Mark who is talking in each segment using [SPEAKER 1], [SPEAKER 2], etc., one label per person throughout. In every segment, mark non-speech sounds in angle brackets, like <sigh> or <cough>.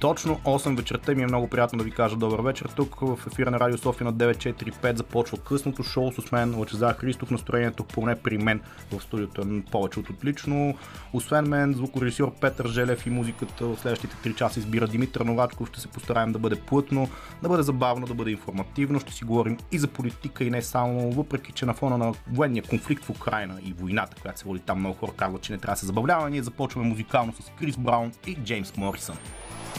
[SPEAKER 1] Точно 8 вечерта ми е много приятно да ви кажа добър вечер. Тук в ефира на Радио София на 945 започва късното шоу с мен Лъчезар Христов. Настроението поне при мен в студиото е повече от отлично. Освен мен, звукорежисьор Петър Желев и музиката в следващите 3 часа избира Димитър Новачков. Ще се постараем да бъде плътно, да бъде забавно, да бъде информативно. Ще си говорим и за политика и не само, въпреки че на фона на военния конфликт в Украина и войната, която се води там много хора казват, че не трябва да се забавлява. Ние започваме музикално с Крис Браун и Джеймс Морисън.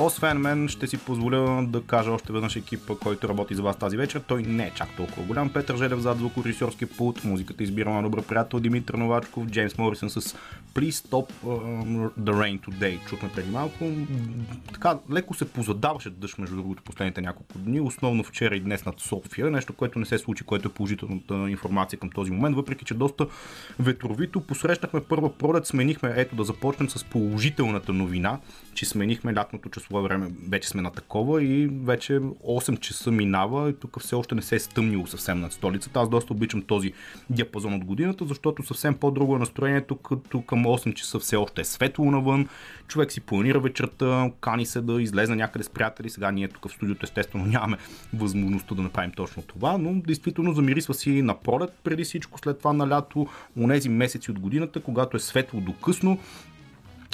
[SPEAKER 1] Освен мен, ще си позволя да кажа още веднъж екипа, който работи за вас тази вечер. Той не е чак толкова голям. Петър Желев зад звукорежисьорски пулт, музиката избира на добър приятел Димитър Новачков, Джеймс Морисън с Please Stop the Rain Today. Чухме преди малко. Така, леко се позадаваше дъжд между другото последните няколко дни, основно вчера и днес над София. Нещо, което не се случи, което е положителната информация към този момент, въпреки че доста ветровито. Посрещнахме първа пролет, сменихме, ето да започнем с положителната новина, че сменихме лятното това време вече сме на такова и вече 8 часа минава и тук все още не се е стъмнило съвсем над столицата. Аз доста обичам този диапазон от годината, защото съвсем по-друго е настроението, като към 8 часа все още е светло навън, човек си планира вечерта, кани се да излезе някъде с приятели. Сега ние тук в студиото естествено нямаме възможността да направим точно това, но действително замирисва си на пролет преди всичко, след това на лято, нези месеци от годината, когато е светло до късно,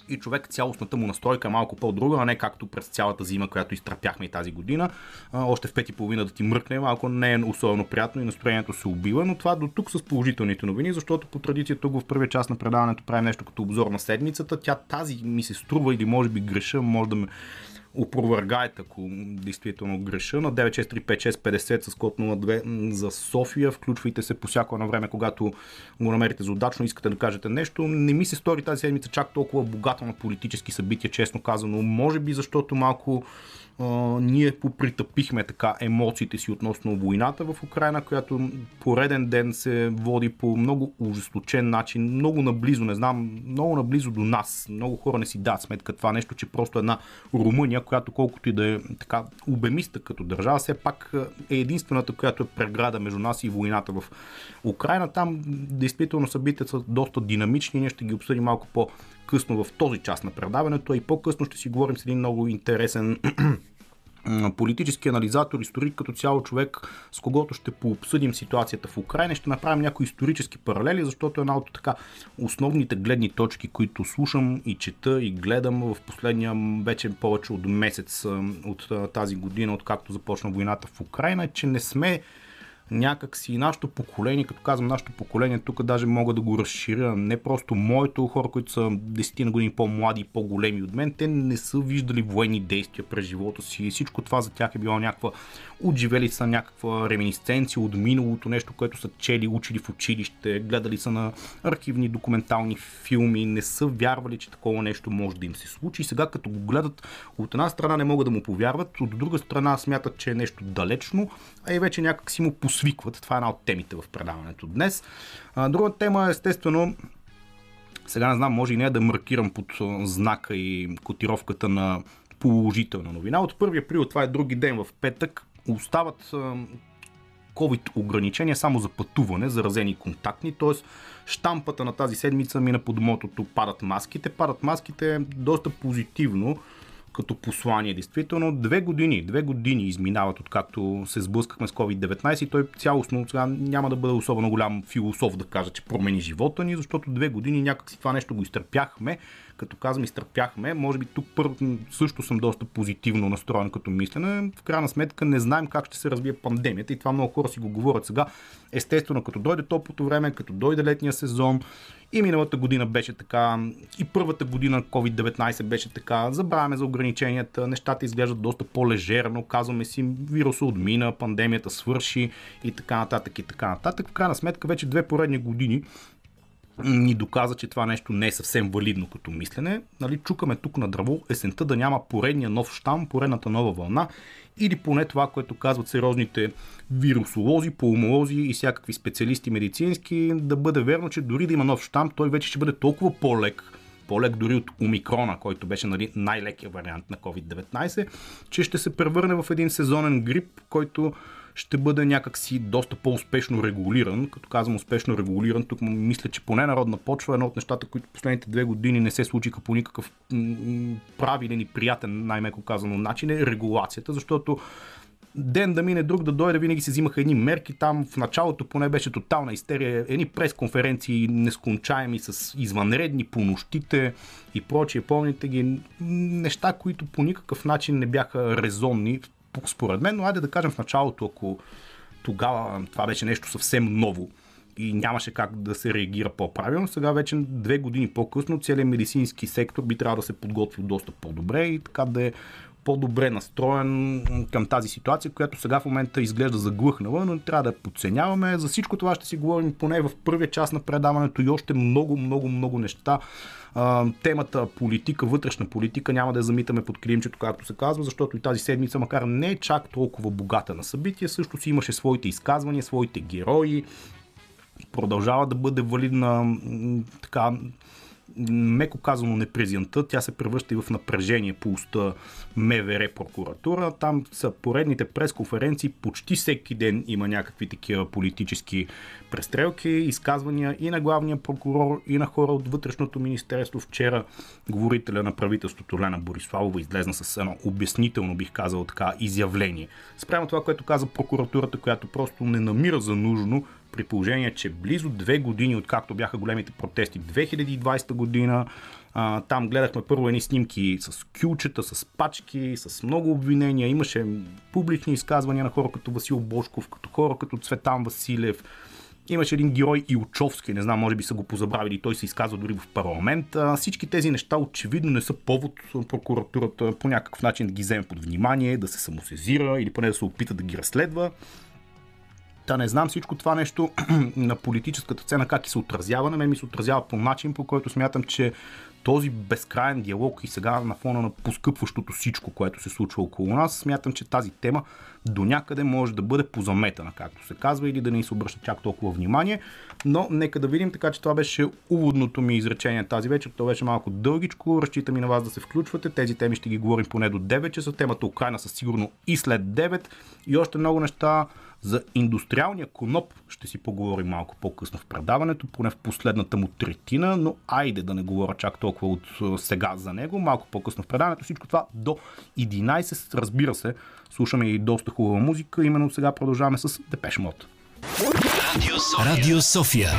[SPEAKER 1] и човек цялостната му настройка е малко по-друга, а не както през цялата зима, която изтърпяхме и тази година. А, още в пети половина да ти мръкне, малко не е особено приятно и настроението се убива, но това до тук с положителните новини, защото по традиция тук в първия част на предаването правим нещо като обзор на седмицата. Тя тази ми се струва или може би греша, може да ме опровергаете, ако действително греша. На 9635650 с код 02 за София. Включвайте се по всяко на време, когато го намерите за удачно, искате да кажете нещо. Не ми се стори тази седмица чак толкова богата на политически събития, честно казано. Може би защото малко ние попритъпихме така емоциите си относно войната в Украина, която пореден ден се води по много ужесточен начин, много наблизо, не знам, много наблизо до нас. Много хора не си дадат сметка това нещо, че просто една Румъния, която колкото и да е така обемиста като държава, все пак е единствената, която е преграда между нас и войната в Украина. Там действително събитията са доста динамични, ние ще ги обсъдим малко по късно в този част на предаването, а и по-късно ще си говорим с един много интересен <clears throat> политически анализатор, историк като цяло човек, с когото ще пообсъдим ситуацията в Украина. Ще направим някои исторически паралели, защото една от така основните гледни точки, които слушам и чета и гледам в последния вече повече от месец от тази година, откакто започна войната в Украина, е, че не сме някак си нашето поколение, като казвам нашето поколение, тук даже мога да го разширя, не просто моето хора, които са 10 на години по-млади и по-големи от мен, те не са виждали военни действия през живота си и всичко това за тях е било някаква отживели са някаква реминисценция от миналото, нещо, което са чели, учили в училище, гледали са на архивни документални филми, не са вярвали, че такова нещо може да им се случи. И сега, като го гледат, от една страна не могат да му повярват, от друга страна смятат, че е нещо далечно, а и вече някак си му посвикват. Това е една от темите в предаването днес. Друга тема е естествено сега не знам, може и не да маркирам под знака и котировката на положителна новина. От 1 април, това е други ден в петък, остават COVID ограничения само за пътуване, заразени контактни, т.е. штампата на тази седмица мина под мотото падат маските. Падат маските доста позитивно като послание, действително. Две години, две години изминават откакто се сблъскахме с COVID-19 и той цялостно сега няма да бъде особено голям философ да кажа, че промени живота ни, защото две години някакси това нещо го изтърпяхме като казвам, изтърпяхме. Може би тук първо също съм доста позитивно настроен като мислене. В крайна сметка не знаем как ще се развие пандемията и това много хора си го говорят сега. Естествено, като дойде топлото време, като дойде летния сезон, и миналата година беше така, и първата година COVID-19 беше така. Забравяме за ограниченията, нещата изглеждат доста по-лежерно, казваме си, вируса отмина, пандемията свърши и така нататък и така нататък. В крайна сметка вече две поредни години ни доказа, че това нещо не е съвсем валидно като мислене. Нали, чукаме тук на дърво есента да няма поредния нов штам, поредната нова вълна или поне това, което казват сериозните вирусолози, пулмолози и всякакви специалисти медицински, да бъде верно, че дори да има нов штам, той вече ще бъде толкова по-лек, по-лек дори от омикрона, който беше нали, най-лекия вариант на COVID-19, че ще се превърне в един сезонен грип, който ще бъде някакси доста по-успешно регулиран. Като казвам успешно регулиран, тук мисля, че поне народна почва е едно от нещата, които последните две години не се случиха по никакъв правилен и приятен, най-меко казано, начин е регулацията, защото ден да мине друг да дойде, винаги се взимаха едни мерки. Там в началото поне беше тотална истерия. Едни пресконференции нескончаеми с извънредни по нощите и прочие. Помните ги неща, които по никакъв начин не бяха резонни според мен, но айде да кажем в началото, ако тогава това беше нещо съвсем ново и нямаше как да се реагира по-правилно. Сега вече две години по-късно целият медицински сектор би трябвало да се подготви доста по-добре и така да е по-добре настроен към тази ситуация, която сега в момента изглежда заглъхнала, но трябва да я подценяваме. За всичко това ще си говорим поне в първия част на предаването и още много, много, много неща. темата политика, вътрешна политика няма да я замитаме под килимчето, както се казва, защото и тази седмица, макар не е чак толкова богата на събития, също си имаше своите изказвания, своите герои, продължава да бъде валидна така меко казано непрезента, тя се превръща и в напрежение по уста МВР прокуратура. Там са поредните пресконференции, почти всеки ден има някакви такива политически престрелки, изказвания и на главния прокурор, и на хора от вътрешното министерство. Вчера говорителя на правителството Лена Бориславова излезна с едно обяснително, бих казал така, изявление. Спрямо това, което каза прокуратурата, която просто не намира за нужно при положение, че близо две години, откакто бяха големите протести 2020 година, а, там гледахме първо едни снимки с кючета, с пачки, с много обвинения. Имаше публични изказвания на хора като Васил Бошков, като хора като Цветан Василев. Имаше един герой Илчовски, не знам, може би са го позабравили, той се изказва дори в парламент. А, всички тези неща очевидно не са повод прокуратурата по някакъв начин да ги вземе под внимание, да се самосезира или поне да се опита да ги разследва. Та не знам всичко това нещо <clears throat> на политическата цена как и се отразява. На мен ми се отразява по начин, по който смятам, че този безкрайен диалог и сега на фона на поскъпващото всичко, което се случва около нас, смятам, че тази тема до някъде може да бъде позаметана, както се казва, или да не се обръща чак толкова внимание. Но нека да видим, така че това беше уводното ми изречение тази вечер. То беше малко дългичко. Разчитам и на вас да се включвате. Тези теми ще ги говорим поне до 9 часа. Темата Украина със сигурно и след 9. И още много неща за индустриалния коноп ще си поговорим малко по-късно в предаването, поне в последната му третина, но айде да не говоря чак толкова от сега за него, малко по-късно в предаването. Всичко това до 11, разбира се, слушаме и доста хубава музика, именно сега продължаваме с Депеш Мод.
[SPEAKER 2] Радио София. Радио София.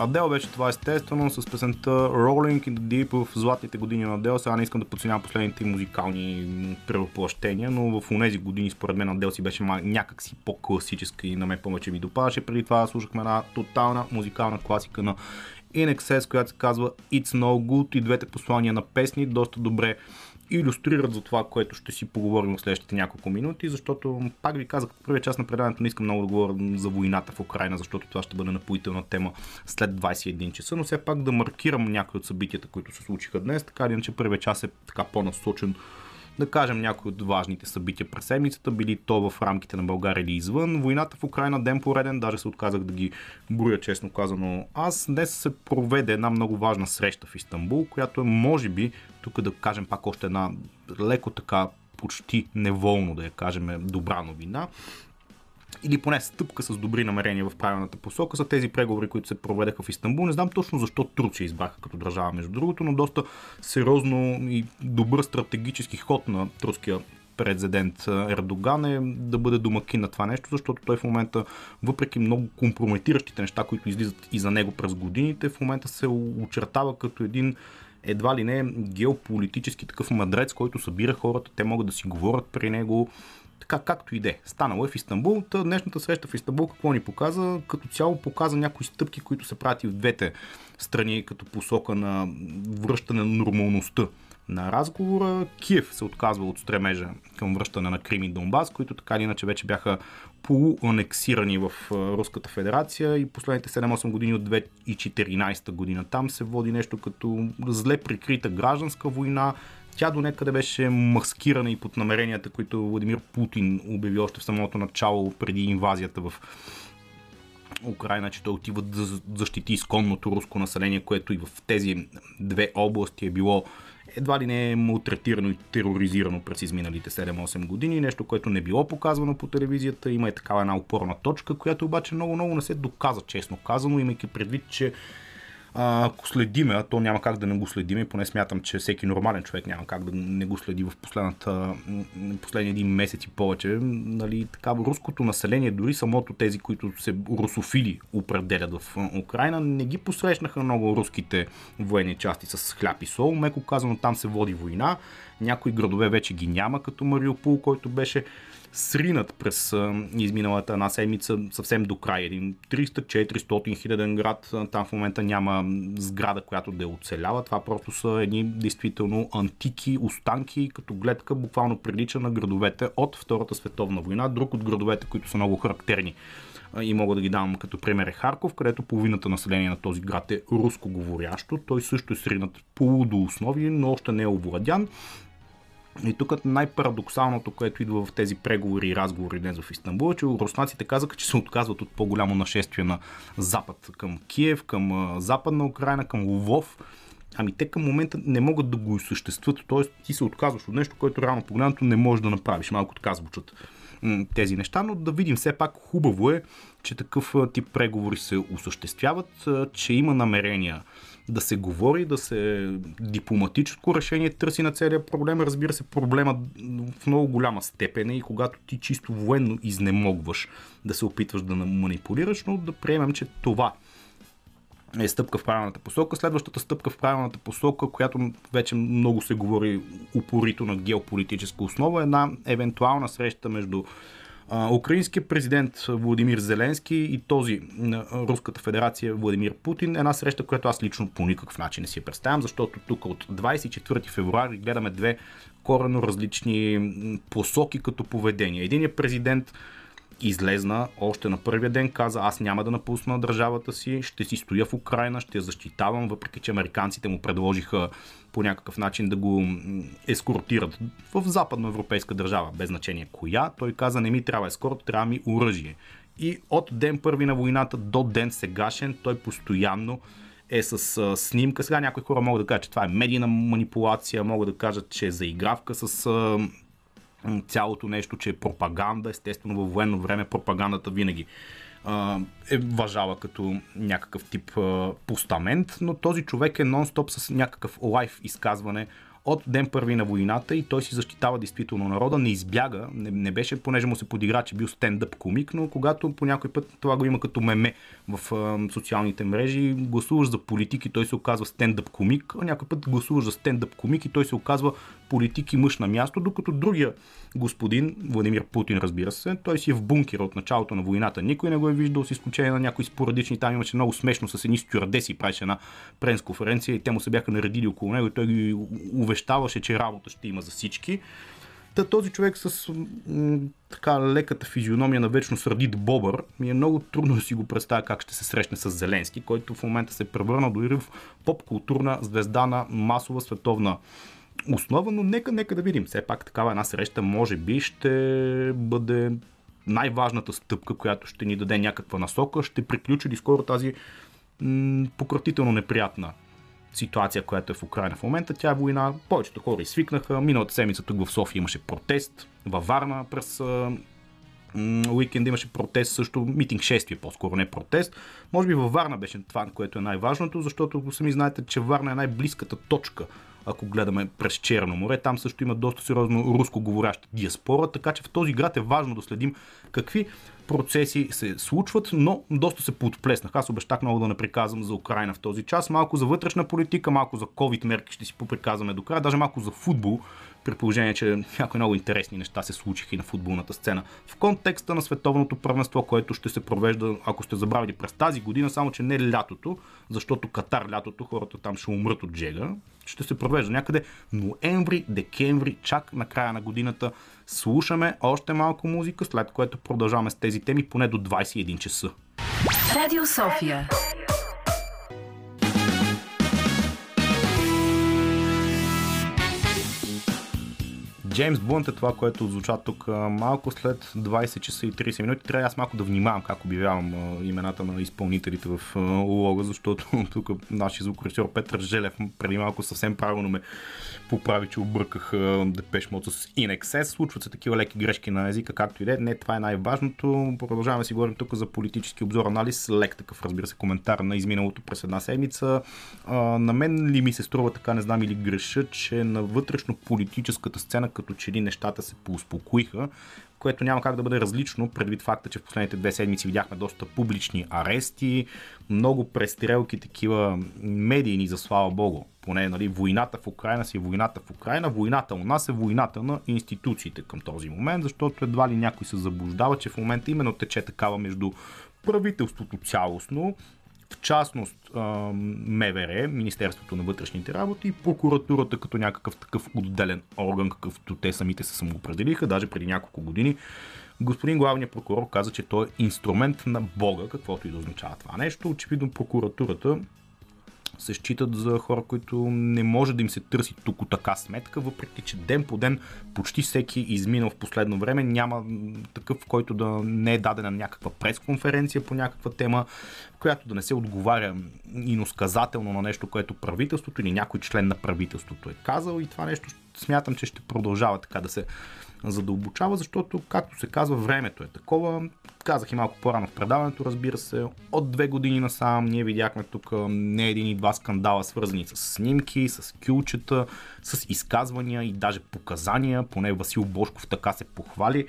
[SPEAKER 1] Адел беше това естествено с песента Rolling in the Deep в златните години на Адел. Сега не искам да подценявам последните музикални превъплъщения, но в тези години според мен Адел си беше някакси по-класическа и на мен повече ми допадаше. Преди това слушахме една тотална музикална класика на In която се казва It's No Good и двете послания на песни доста добре иллюстрират за това, което ще си поговорим в следващите няколко минути, защото, пак ви казах, в първия част на предаването не искам много да говоря за войната в Украина, защото това ще бъде напоителна тема след 21 часа, но все пак да маркирам някои от събитията, които се случиха днес, така иначе първия час е така по-насочен да кажем някои от важните събития през седмицата, били то в рамките на България или извън. Войната в Украина ден пореден, даже се отказах да ги броя, честно казано. Аз днес се проведе една много важна среща в Истанбул, която е, може би, тук да кажем пак още една леко така почти неволно, да я кажем, добра новина или поне стъпка с добри намерения в правилната посока са тези преговори, които се проведеха в Истанбул. Не знам точно защо Турция избраха като държава, между другото, но доста сериозно и добър стратегически ход на турския президент Ердоган е да бъде домакин на това нещо, защото той в момента, въпреки много компрометиращите неща, които излизат и за него през годините, в момента се очертава като един едва ли не геополитически такъв мадрец, който събира хората, те могат да си говорят при него, така както и де. Станало е в Истанбул. Та днешната среща в Истанбул какво ни показа? Като цяло показа някои стъпки, които се прати в двете страни като посока на връщане на нормалността на разговора. Киев се отказва от стремежа към връщане на Крим и Донбас, които така или иначе вече бяха полуанексирани в Руската федерация и последните 7-8 години от 2014 година. Там се води нещо като зле прикрита гражданска война, тя до някъде беше маскирана и под намеренията, които Владимир Путин обяви още в самото начало преди инвазията в Украина, че той отива да защити изконното руско население, което и в тези две области е било едва ли не е малтретирано и тероризирано през изминалите 7-8 години. Нещо, което не било показвано по телевизията. Има и такава една опорна точка, която обаче много-много не се доказа, честно казано, имайки предвид, че ако следиме, а то няма как да не го следиме, поне смятам, че всеки нормален човек няма как да не го следи в последната, последния един месец и повече, нали, така, руското население, дори самото тези, които се русофили определят в Украина, не ги посрещнаха много руските военни части с хляб и сол. Меко казано, там се води война. Някои градове вече ги няма, като Мариупол, който беше сринат през изминалата една седмица съвсем до край. Един 300-400 хиляден град, там в момента няма сграда, която да е оцелява. Това просто са едни действително антики, останки, като гледка буквално прилича на градовете от Втората световна война. Друг от градовете, които са много характерни и мога да ги дам като пример е Харков, където половината население на този град е руско говорящо. Той също е сринат полудо основи, но още не е овладян. И тук най-парадоксалното, което идва в тези преговори и разговори днес в Истанбул, е, че руснаците казаха, че се отказват от по-голямо нашествие на Запад към Киев, към Западна Украина, към Лвов. Ами те към момента не могат да го осъществят, т.е. ти се отказваш от нещо, което реално погледнато не можеш да направиш. Малко така звучат тези неща, но да видим все пак хубаво е, че такъв тип преговори се осъществяват, че има намерения да се говори, да се дипломатическо решение търси на целият проблем. Разбира се, проблема в много голяма степен е и когато ти чисто военно изнемогваш да се опитваш да манипулираш, но да приемем, че това е стъпка в правилната посока. Следващата стъпка в правилната посока, която вече много се говори упорито на геополитическа основа, е една евентуална среща между украинският президент Владимир Зеленски и този на Руската федерация Владимир Путин. Една среща, която аз лично по никакъв начин не си представям, защото тук от 24 февруари гледаме две корено различни посоки като поведение. Единият президент излезна още на първия ден, каза аз няма да напусна държавата си, ще си стоя в Украина, ще я защитавам, въпреки че американците му предложиха по някакъв начин да го ескортират в западноевропейска държава, без значение коя. Той каза не ми трябва ескорт, трябва ми оръжие. И от ден първи на войната до ден сегашен той постоянно е с а, снимка. Сега някои хора могат да кажат, че това е медийна манипулация, могат да кажат, че е заигравка с а, цялото нещо, че е пропаганда. Естествено, във военно време пропагандата винаги е въжала като някакъв тип постамент, но този човек е нон-стоп с някакъв лайф изказване от ден първи на войната и той си защитава действително народа, не избяга, не, не беше, понеже му се подигра, че бил стендъп комик, но когато по някой път това го има като меме в а, социалните мрежи, гласуваш за политик и той се оказва стендъп комик, а някой път гласуваш за стендъп комик и той се оказва политик и мъж на място, докато другия господин, Владимир Путин разбира се, той си е в бункера от началото на войната. Никой не го е виждал, с изключение на някои спорадични. Там имаше много смешно с едни стюардеси, правеше една пресконференция и те му се бяха наредили около него и той ги увещаваше, че работа ще има за всички. Та този човек с м- така леката физиономия на вечно сърдит бобър ми е много трудно да си го представя как ще се срещне с Зеленски, който в момента се превърна дори в поп-културна звезда на масова световна основа, но нека, нека да видим. Все пак такава една среща може би ще бъде най-важната стъпка, която ще ни даде някаква насока, ще приключи ли скоро тази м- пократително неприятна ситуация, която е в Украина в момента. Тя е война. Повечето хора изсвикнаха. Миналата седмица тук в София имаше протест. Във Варна през уикенд имаше протест, също митинг шествие, по-скоро не протест. Може би във Варна беше това, което е най-важното, защото сами знаете, че Варна е най-близката точка ако гледаме през Черно море. Там също има доста сериозно руско говоряща диаспора, така че в този град е важно да следим какви процеси се случват, но доста се подплеснах. Аз обещах много да не приказвам за Украина в този час. Малко за вътрешна политика, малко за COVID мерки ще си поприказваме до края, даже малко за футбол, при положение, че някои много интересни неща се случиха и на футболната сцена. В контекста на световното първенство, което ще се провежда, ако сте забравили през тази година, само че не лятото, защото Катар лятото, хората там ще умрат от джега, ще се провежда някъде ноември, декември, чак на края на годината. Слушаме още малко музика, след което продължаваме с тези теми поне до 21 часа.
[SPEAKER 3] Радио София.
[SPEAKER 1] Джеймс Блънт е това, което звуча тук малко след 20 часа и 30 минути. Трябва аз малко да внимавам как обявявам имената на изпълнителите в лога, защото <laughs> тук нашия звукорежисьор Петър Желев преди малко съвсем правилно ме поправи, че обърках Депеш Мод с In Excess. Случват се такива леки грешки на езика, както и да е. Не, това е най-важното. Продължаваме да си говорим тук за политически обзор, анализ. Лек такъв, разбира се, коментар на изминалото през една седмица. на мен ли ми се струва така, не знам или греша, че на вътрешно политическата сцена като че ли нещата се поуспокоиха, което няма как да бъде различно, предвид факта, че в последните две седмици видяхме доста публични арести, много престрелки, такива медийни, за слава богу. Поне нали, войната в Украина си е войната в Украина, войната у нас е войната на институциите към този момент, защото едва ли някой се заблуждава, че в момента именно тече такава между правителството цялостно в частност МВР, Министерството на вътрешните работи и прокуратурата като някакъв такъв отделен орган, какъвто те самите се самоопределиха, даже преди няколко години. Господин главният прокурор каза, че той е инструмент на Бога, каквото и да означава това нещо. Очевидно прокуратурата се считат за хора, които не може да им се търси тук така сметка, въпреки че ден по ден почти всеки изминал в последно време няма такъв, който да не е дадена някаква пресконференция по някаква тема, която да не се отговаря иносказателно на нещо, което правителството или някой член на правителството е казал. И това нещо смятам, че ще продължава така да се задълбочава, защото, както се казва, времето е такова. Казах и малко по-рано в предаването, разбира се, от две години насам ние видяхме тук не един и два скандала, свързани с снимки, с кюлчета, с изказвания и даже показания. Поне Васил Бошков така се похвали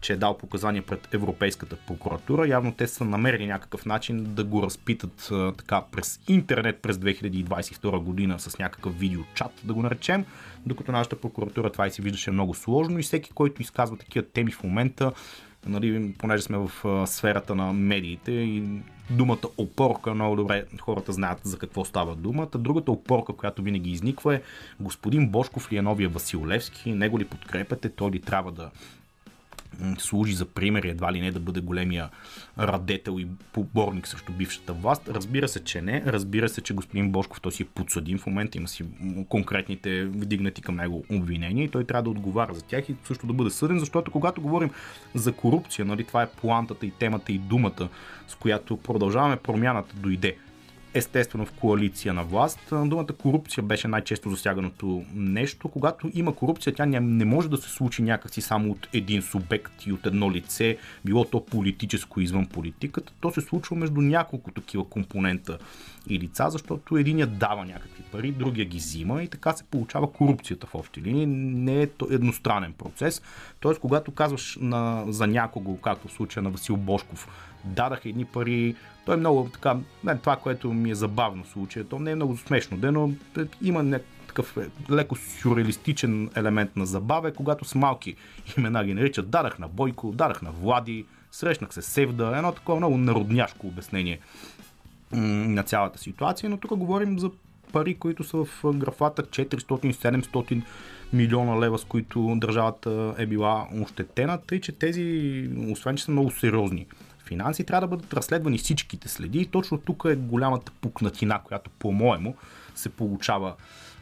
[SPEAKER 1] че е дал показания пред Европейската прокуратура. Явно те са намерили някакъв начин да го разпитат а, така през интернет през 2022 година с някакъв видеочат, да го наречем, докато нашата прокуратура това и се виждаше много сложно и всеки, който изказва такива теми в момента, нали, понеже сме в а, сферата на медиите и думата опорка, много добре хората знаят за какво става думата. Другата опорка, която винаги изниква е господин Бошков ли е новия Васил Левски, него ли подкрепяте, той ли трябва да служи за пример едва ли не да бъде големия радетел и поборник срещу бившата власт. Разбира се, че не. Разбира се, че господин Бошков той си е подсъдим в момента, има си конкретните вдигнати към него обвинения и той трябва да отговаря за тях и също да бъде съден, защото когато говорим за корупция, нали, това е плантата и темата и думата, с която продължаваме промяната дойде естествено в коалиция на власт. Думата корупция беше най-често засяганото нещо. Когато има корупция, тя не може да се случи някакси само от един субект и от едно лице, било то политическо извън политиката. То се случва между няколко такива компонента и лица, защото единият дава някакви пари, другия ги взима и така се получава корупцията в общи линии. Не е едностранен процес. Тоест, когато казваш на, за някого, както в случая на Васил Бошков, дадаха едни пари, той е много така, не, това, което ми е забавно в случая, то не е много смешно, де, но има някакъв леко сюрреалистичен елемент на забаве, когато с малки имена ги наричат. Дадах на Бойко, дадах на Влади, срещнах се с Севда, едно такова много народняшко обяснение на цялата ситуация, но тук говорим за пари, които са в графата 400-700 милиона лева, с които държавата е била ощетена, тъй че тези, освен че са много сериозни финанси, трябва да бъдат разследвани всичките следи. И точно тук е голямата пукнатина, която по-моему се получава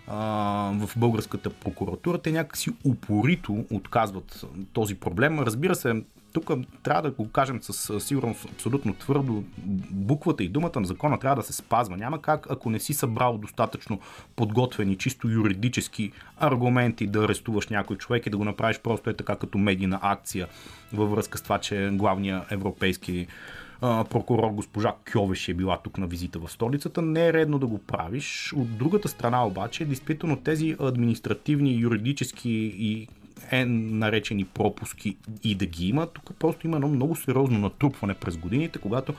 [SPEAKER 1] в българската прокуратура. Те някакси упорито отказват този проблем. Разбира се, тук трябва да го кажем с сигурност абсолютно твърдо. Буквата и думата на закона трябва да се спазва. Няма как, ако не си събрал достатъчно подготвени, чисто юридически аргументи да арестуваш някой човек и да го направиш просто е така като медийна акция във връзка с това, че главният европейски прокурор госпожа Кьовеш е била тук на визита в столицата. Не е редно да го правиш. От другата страна обаче, действително тези административни, юридически и е наречени пропуски и да ги има. Тук просто има едно много сериозно натрупване през годините, когато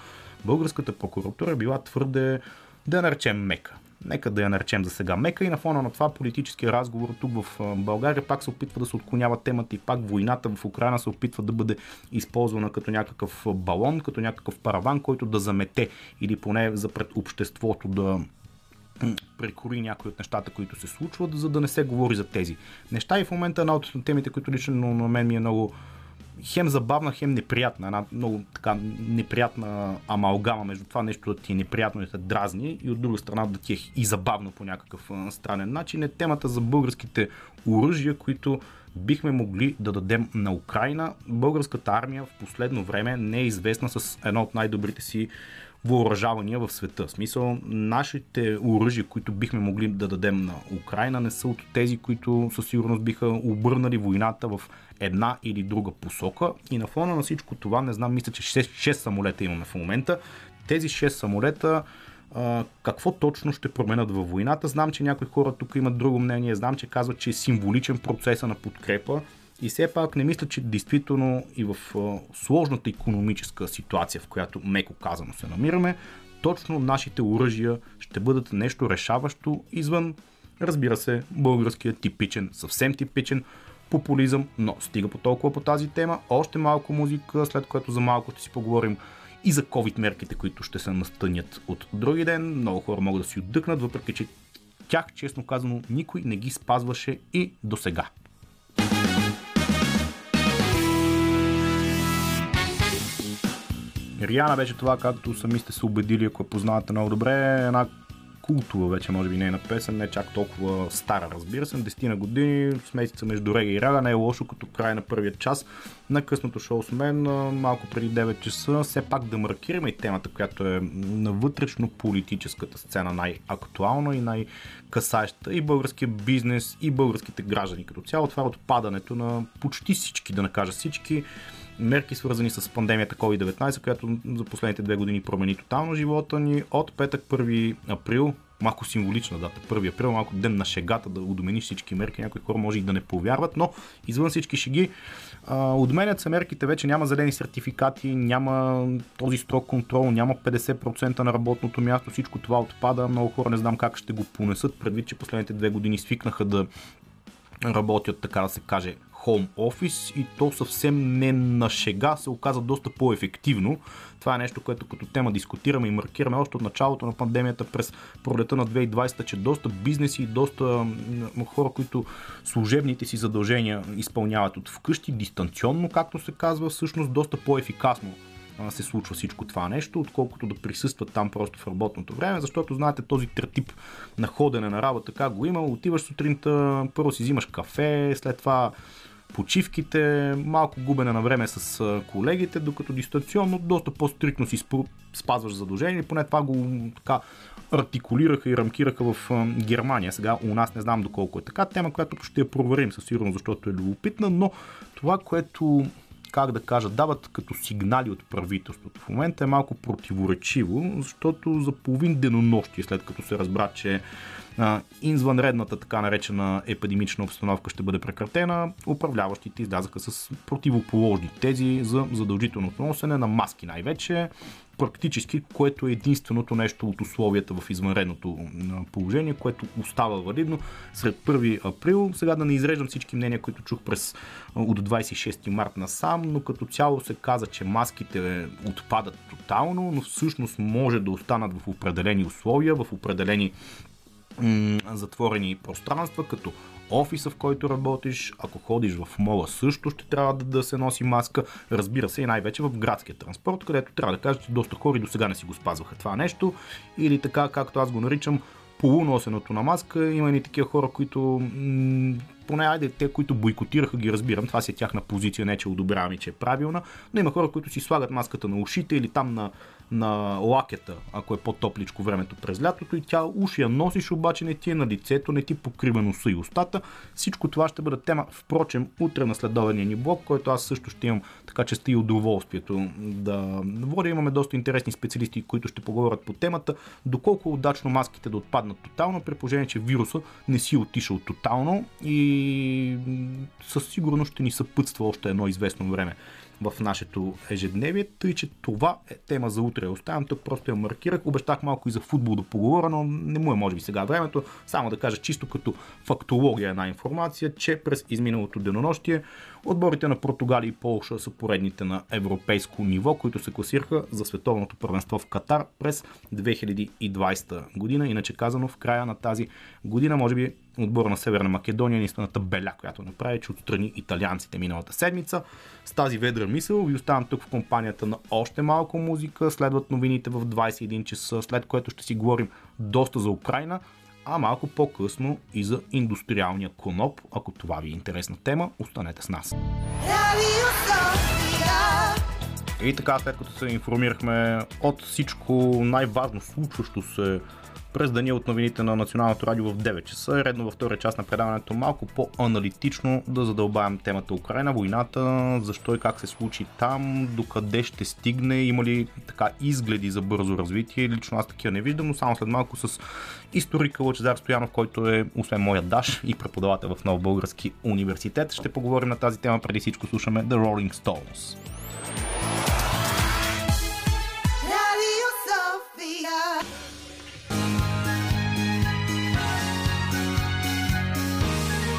[SPEAKER 1] българската прокуратура е била твърде, да наречем мека. нека да я наречем за сега мека и на фона на това политическия разговор тук в България пак се опитва да се отклонява темата и пак войната в Украина се опитва да бъде използвана като някакъв балон, като някакъв параван, който да замете или поне за пред обществото да прекори някои от нещата, които се случват, за да не се говори за тези неща. И в момента една от темите, които лично на мен ми е много хем забавна, хем неприятна. Една много така неприятна амалгама между това нещо да ти е неприятно и да те дразни и от друга страна да ти е и забавно по някакъв странен начин е темата за българските оръжия, които бихме могли да дадем на Украина. Българската армия в последно време не е известна с едно от най-добрите си въоръжавания в света. В смисъл, нашите оръжия, които бихме могли да дадем на Украина, не са от тези, които със сигурност биха обърнали войната в една или друга посока. И на фона на всичко това, не знам, мисля, че 6, 6 самолета имаме в момента. Тези 6 самолета какво точно ще променят във войната. Знам, че някои хора тук имат друго мнение. Знам, че казват, че е символичен процеса на подкрепа. И все пак не мисля, че действително и в сложната економическа ситуация, в която меко казано се намираме, точно нашите оръжия ще бъдат нещо решаващо извън, разбира се, българския типичен, съвсем типичен популизъм, но стига по толкова по тази тема. Още малко музика, след което за малко ще си поговорим и за COVID мерките, които ще се настънят от други ден. Много хора могат да си отдъкнат, въпреки че тях, честно казано, никой не ги спазваше и до сега. Риана беше това, както сами сте се убедили, ако я познавате много добре, една култова вече, може би не е на песен, не чак толкова стара, разбира се, 10 на години, смесица между рега и рага, не е лошо като край на първия час на късното шоу с мен, малко преди 9 часа, все пак да маркираме и темата, която е на вътрешно политическата сцена най-актуална и най-касаеща и българския бизнес, и българските граждани като цяло. Това е отпадането на почти всички, да накажа всички, мерки свързани с пандемията COVID-19, която за последните две години промени тотално живота ни. От петък 1 април малко символична дата, 1 април, малко ден на шегата, да отмениш всички мерки. Някои хора може и да не повярват, но извън всички шеги, отменят се мерките, вече няма зелени сертификати, няма този строг контрол, няма 50% на работното място, всичко това отпада. Много хора не знам как ще го понесат, предвид, че последните две години свикнаха да работят, така да се каже, Home Office и то съвсем не на шега се оказа доста по-ефективно. Това е нещо, което като тема дискутираме и маркираме още от началото на пандемията през пролета на 2020, че доста бизнеси и доста хора, които служебните си задължения изпълняват от вкъщи, дистанционно, както се казва, всъщност доста по-ефикасно се случва всичко това нещо, отколкото да присъстват там просто в работното време, защото знаете този тип на ходене на работа как го има, отиваш сутринта, първо си взимаш кафе, след това почивките, малко губене на време с колегите, докато дистанционно доста по-стрикно си спазваш задължение. Поне това го така артикулираха и рамкираха в Германия. Сега у нас не знам доколко е така. Тема, която ще я проверим със сигурност, защото е любопитна, но това, което как да кажа, дават като сигнали от правителството. В момента е малко противоречиво, защото за половин денонощие, след като се разбра, че извънредната така наречена епидемична обстановка ще бъде прекратена, управляващите излязаха с противоположни тези за задължителното носене на маски най-вече, практически, което е единственото нещо от условията в извънредното положение, което остава валидно сред 1 април. Сега да не изреждам всички мнения, които чух през от 26 март насам, но като цяло се каза, че маските отпадат тотално, но всъщност може да останат в определени условия, в определени затворени пространства, като офиса, в който работиш, ако ходиш в мола също ще трябва да, да се носи маска, разбира се и най-вече в градския транспорт, където трябва да кажа, че доста хора и до сега не си го спазваха това нещо, или така, както аз го наричам, полуносеното на маска. Има и такива хора, които м- поне айде те, които бойкотираха ги разбирам, това си е тяхна позиция, не че одобрявам и че е правилна, но има хора, които си слагат маската на ушите или там на на лакета, ако е по-топличко времето през лятото и тя уши я носиш, обаче не ти е на лицето, не ти покрива носа и устата. Всичко това ще бъде тема, впрочем, утре на следования ни блог, който аз също ще имам така че и удоволствието да водя. Имаме доста интересни специалисти, които ще поговорят по темата, доколко удачно маските да отпаднат тотално, при положение, че вируса не си е отишъл тотално и със сигурност ще ни съпътства още едно известно време в нашето ежедневие, тъй че това е тема за утре. Оставям тук, просто я маркирах. Обещах малко и за футбол да поговоря, но не му е може би сега времето. Само да кажа чисто като фактология една информация, че през изминалото денонощие отборите на Португалия и Полша са поредните на европейско ниво, които се класираха за световното първенство в Катар през 2020 година. Иначе казано, в края на тази година, може би отбора на Северна Македония, наистина беля, която направи, че отстрани италианците миналата седмица. С тази ведра мисъл ви оставам тук в компанията на още малко музика. Следват новините в 21 часа, след което ще си говорим доста за Украина, а малко по-късно и за индустриалния коноп. Ако това ви е интересна тема, останете с нас. И така, след като се информирахме от всичко най-важно случващо се през деня от новините на Националното радио в 9 часа. Редно във втория част на предаването малко по-аналитично да задълбаем темата Украина, войната, защо и как се случи там, докъде ще стигне, има ли така изгледи за бързо развитие. Лично аз такива не виждам, но само след малко с историка Лъчезар Стоянов, който е освен моя даш и преподавател в Нов Български университет. Ще поговорим на тази тема. Преди всичко слушаме The Rolling Stones.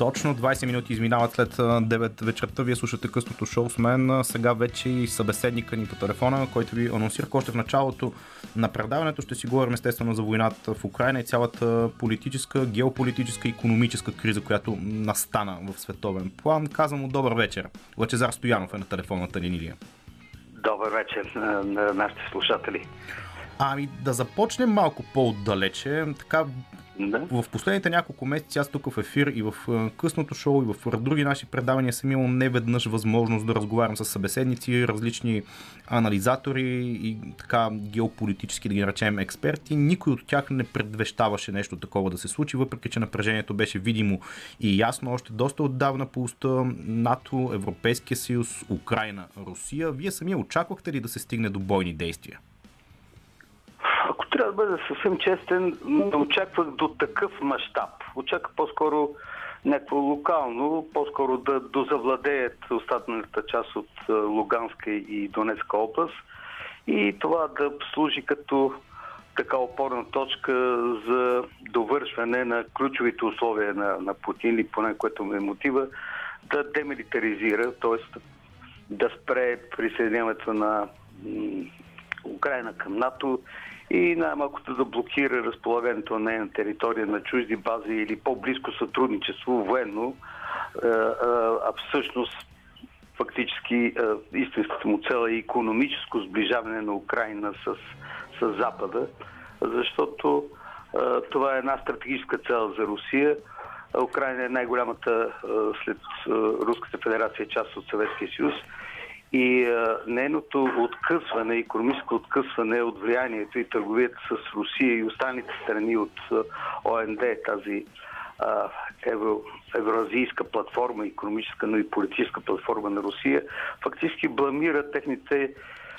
[SPEAKER 1] Точно 20 минути изминават след 9 вечерта. Вие слушате късното шоу с мен. Сега вече и събеседника ни по телефона, който ви анонсирах още в началото на предаването. Ще си говорим естествено за войната в Украина и цялата политическа, геополитическа и економическа криза, която настана в световен план. Казвам му добър вечер. Лъчезар Стоянов е на телефонната линия.
[SPEAKER 4] Добър вечер на нашите слушатели.
[SPEAKER 1] Ами да започнем малко по-отдалече. Така
[SPEAKER 4] Да.
[SPEAKER 1] В последните няколко месеца аз тук в ефир и в е, късното шоу и в други наши предавания съм имал неведнъж възможност да разговарям с събеседници, различни анализатори и така геополитически да ги наречем експерти. Никой от тях не предвещаваше нещо такова да се случи, въпреки че напрежението беше видимо и ясно още доста отдавна по уста НАТО, Европейския съюз, Украина, Русия. Вие самия очаквахте ли да се стигне до бойни действия?
[SPEAKER 4] Трябва да бъда съвсем честен, не очаквах до такъв мащаб. Очаквах по-скоро някакво локално, по-скоро да дозавладеят остатната част от Луганска и Донецка област и това да служи като така опорна точка за довършване на ключовите условия на, на Путин и поне което ме мотива да демилитаризира, т.е. да спре присъединяването на Украина към НАТО и най-малкото да блокира разполагането на нейна територия на чужди бази или по-близко сътрудничество военно, е, е, а всъщност фактически е, истинската му цел е економическо сближаване на Украина с, с Запада, защото това е една стратегическа цел за Русия. Украина е най-голямата след Руската федерация част от Съветския съюз и а, нейното откъсване, економическо откъсване от влиянието и търговията с Русия и останалите страни от ОНД, тази а, евро, евроазийска платформа, економическа, но и политическа платформа на Русия, фактически бламира техните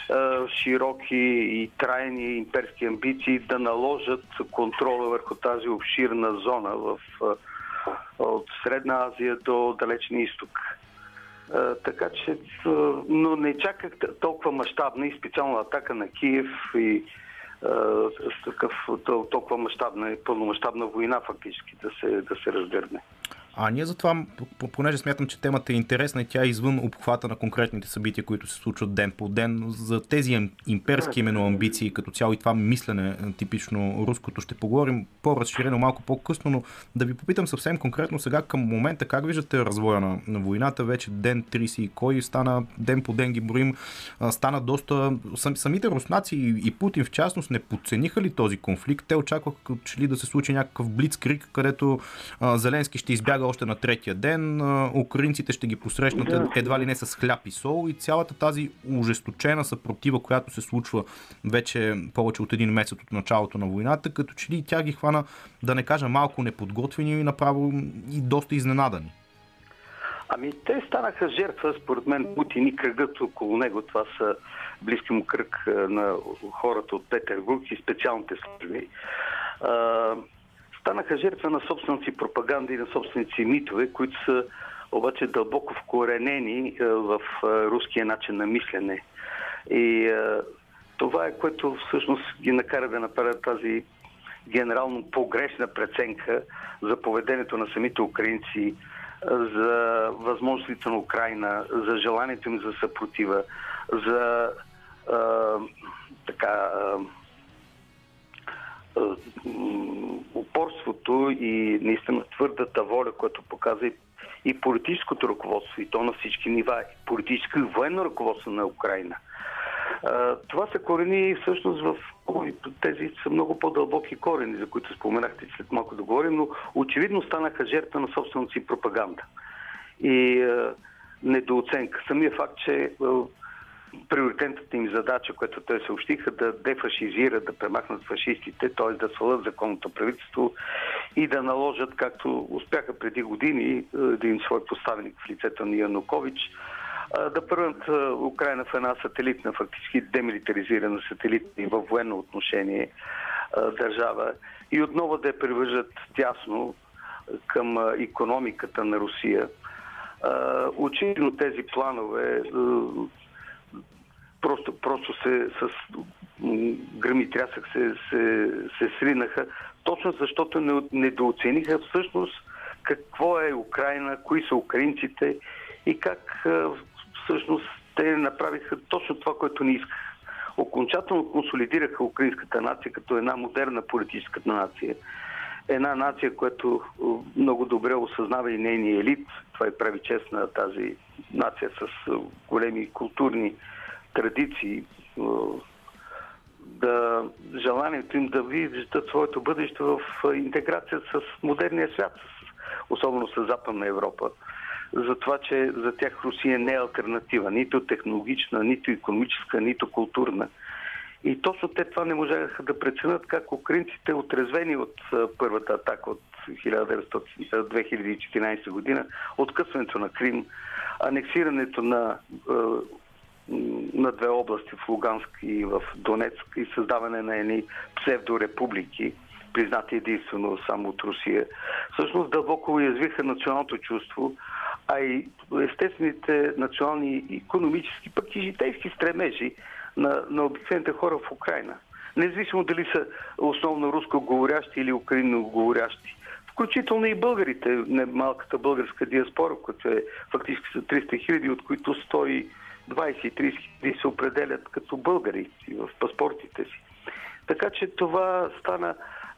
[SPEAKER 4] а, широки и трайни имперски амбиции да наложат контрола върху тази обширна зона в, а, от Средна Азия до Далечния изток. Така че, но не чаках толкова мащабна и специална атака на Киев и с такъв тол- толкова мащабна и пълномащабна война фактически да се, да се разгърне.
[SPEAKER 1] А ние затова, понеже смятам, че темата е интересна и тя е извън обхвата на конкретните събития, които се случват ден по ден, за тези им- имперски именно амбиции като цяло и това мислене е, типично руското ще поговорим по-разширено малко по-късно, но да ви попитам съвсем конкретно сега към момента как виждате развоя на, на войната, вече ден 30 и кой стана, ден по ден ги броим, стана доста, сам, самите руснаци и, Путин в частност не подцениха ли този конфликт? Те очакваха че ли да се случи някакъв блицкрик, където Зеленски ще избяга още на третия ден, украинците ще ги посрещнат
[SPEAKER 4] Да.
[SPEAKER 1] едва ли не с хляб и сол и цялата тази ужесточена съпротива, която се случва вече повече от един месец от началото на войната, като че ли тя ги хвана, да не кажа малко неподготвени и направо и доста изненадани.
[SPEAKER 4] Ами те станаха жертва, според мен, Путин и кръгът около него. Това са близки му кръг на хората от Петербург и специалните служби. Станаха жертва на собствената си пропаганда и на собствените си митове, които са обаче дълбоко вкоренени в руския начин на мислене. И това е което всъщност ги накара да направят тази генерално погрешна преценка за поведението на самите украинци, за възможностите на Украина, за желанието им за съпротива, за а, така а, упорството и наистина твърдата воля, която показа и, и политическото ръководство, и то на всички нива, и политическо и военно ръководство на Украина – това се корени всъщност в тези са много по-дълбоки корени, за които споменахте след малко да говорим, но очевидно станаха жертва на собствената си пропаганда. И недооценка. Самия факт, че приоритетната им задача, която те съобщиха, да дефашизират, да премахнат фашистите, т.е. да свалят законното правителство и да наложат, както успяха преди години, един свой поставеник в лицето на Янукович, да пръвнат Украина в една сателитна, фактически демилитаризирана сателитна и във военно отношение държава и отново да я привържат тясно към економиката на Русия. Очевидно тези планове просто, просто се с гръм и трясък се, се, се сринаха, точно защото недооцениха всъщност какво е Украина, кои са украинците и как всъщност те направиха точно това, което не искаха. Окончателно консолидираха украинската нация като една модерна политическа нация. Една нация, която много добре осъзнава и нейния елит. Това и прави чест на тази нация с големи културни традиции. Да, желанието им да виждат своето бъдеще в интеграция с модерния свят, особено с Западна Европа за това, че за тях Русия не е альтернатива, нито технологична, нито економическа, нито културна. И точно те това не можаха да преценят как украинците, отрезвени от първата атака от 2014 година, откъсването на Крим, анексирането на, на две области в Луганск и в Донецк и създаване на едни псевдорепублики, признати единствено само от Русия, всъщност дълбоко уязвиха националното чувство, а и естествените национални економически, пък и житейски стремежи на, на обикновените хора в Украина. Независимо дали са основно руско говорящи или украинно говорящи. Включително и българите, не малката българска диаспора, която е фактически са 300 хиляди, от които стои. 20-30 се определят като българи в паспортите си. Така че това стана,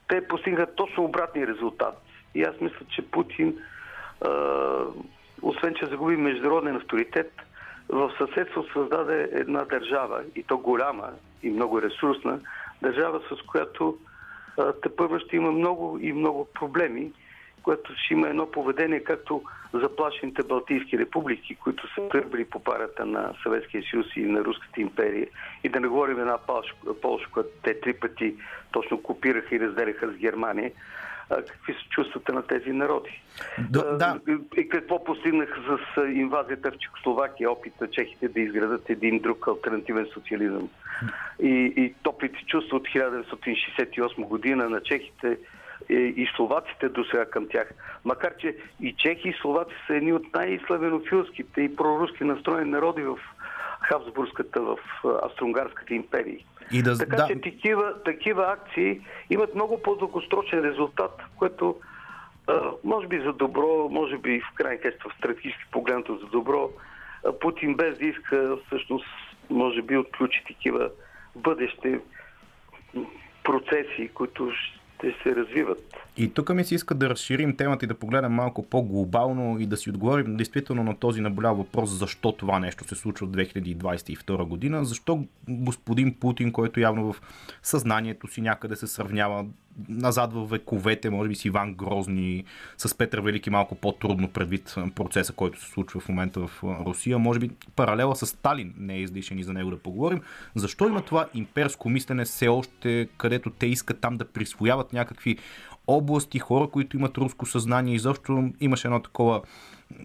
[SPEAKER 4] те постигнаха точно обратни резултат. И аз мисля, че Путин, а, освен че загуби международен авторитет, в съседство създаде една държава, и то голяма и много ресурсна, държава, с която те първо ще има много и много проблеми което ще има едно поведение, както заплашените Балтийски републики, които са тръгвали по парата на Съветския съюз и на Руската империя. И да не говорим една Полша, която те три пъти точно копираха и разделяха с Германия какви са чувствата на тези народи.
[SPEAKER 1] Да, да.
[SPEAKER 4] И какво постигнаха с инвазията в Чехословакия, опита чехите да изградат един друг альтернативен социализъм. И, и топлите чувства от 1968 година на чехите и словаците до сега към тях. Макар, че и чехи и словаци са едни от най-славянофилските и проруски настроени народи в Хабсбургската, в Австро-Унгарската империя. И да, така да... че такива, такива акции имат много по-дългосрочен резултат, което а, може би за добро, може би в крайна качество стратегически погледнато за добро, Путин без да иска всъщност може би отключи такива бъдещи процеси, които ще се развиват.
[SPEAKER 1] И тук ми се иска да разширим темата и да погледнем малко по-глобално и да си отговорим действително на този наболял въпрос, защо това нещо се случва от 2022 година, защо господин Путин, който явно в съзнанието си някъде се сравнява назад в вековете, може би с Иван Грозни, с Петър Велики малко по-трудно предвид процеса, който се случва в момента в Русия. Може би паралела с Сталин не е излишен и за него да поговорим. Защо има това имперско мислене все още, където те искат там да присвояват някакви области, хора, които имат руско съзнание. Изобщо имаше едно такова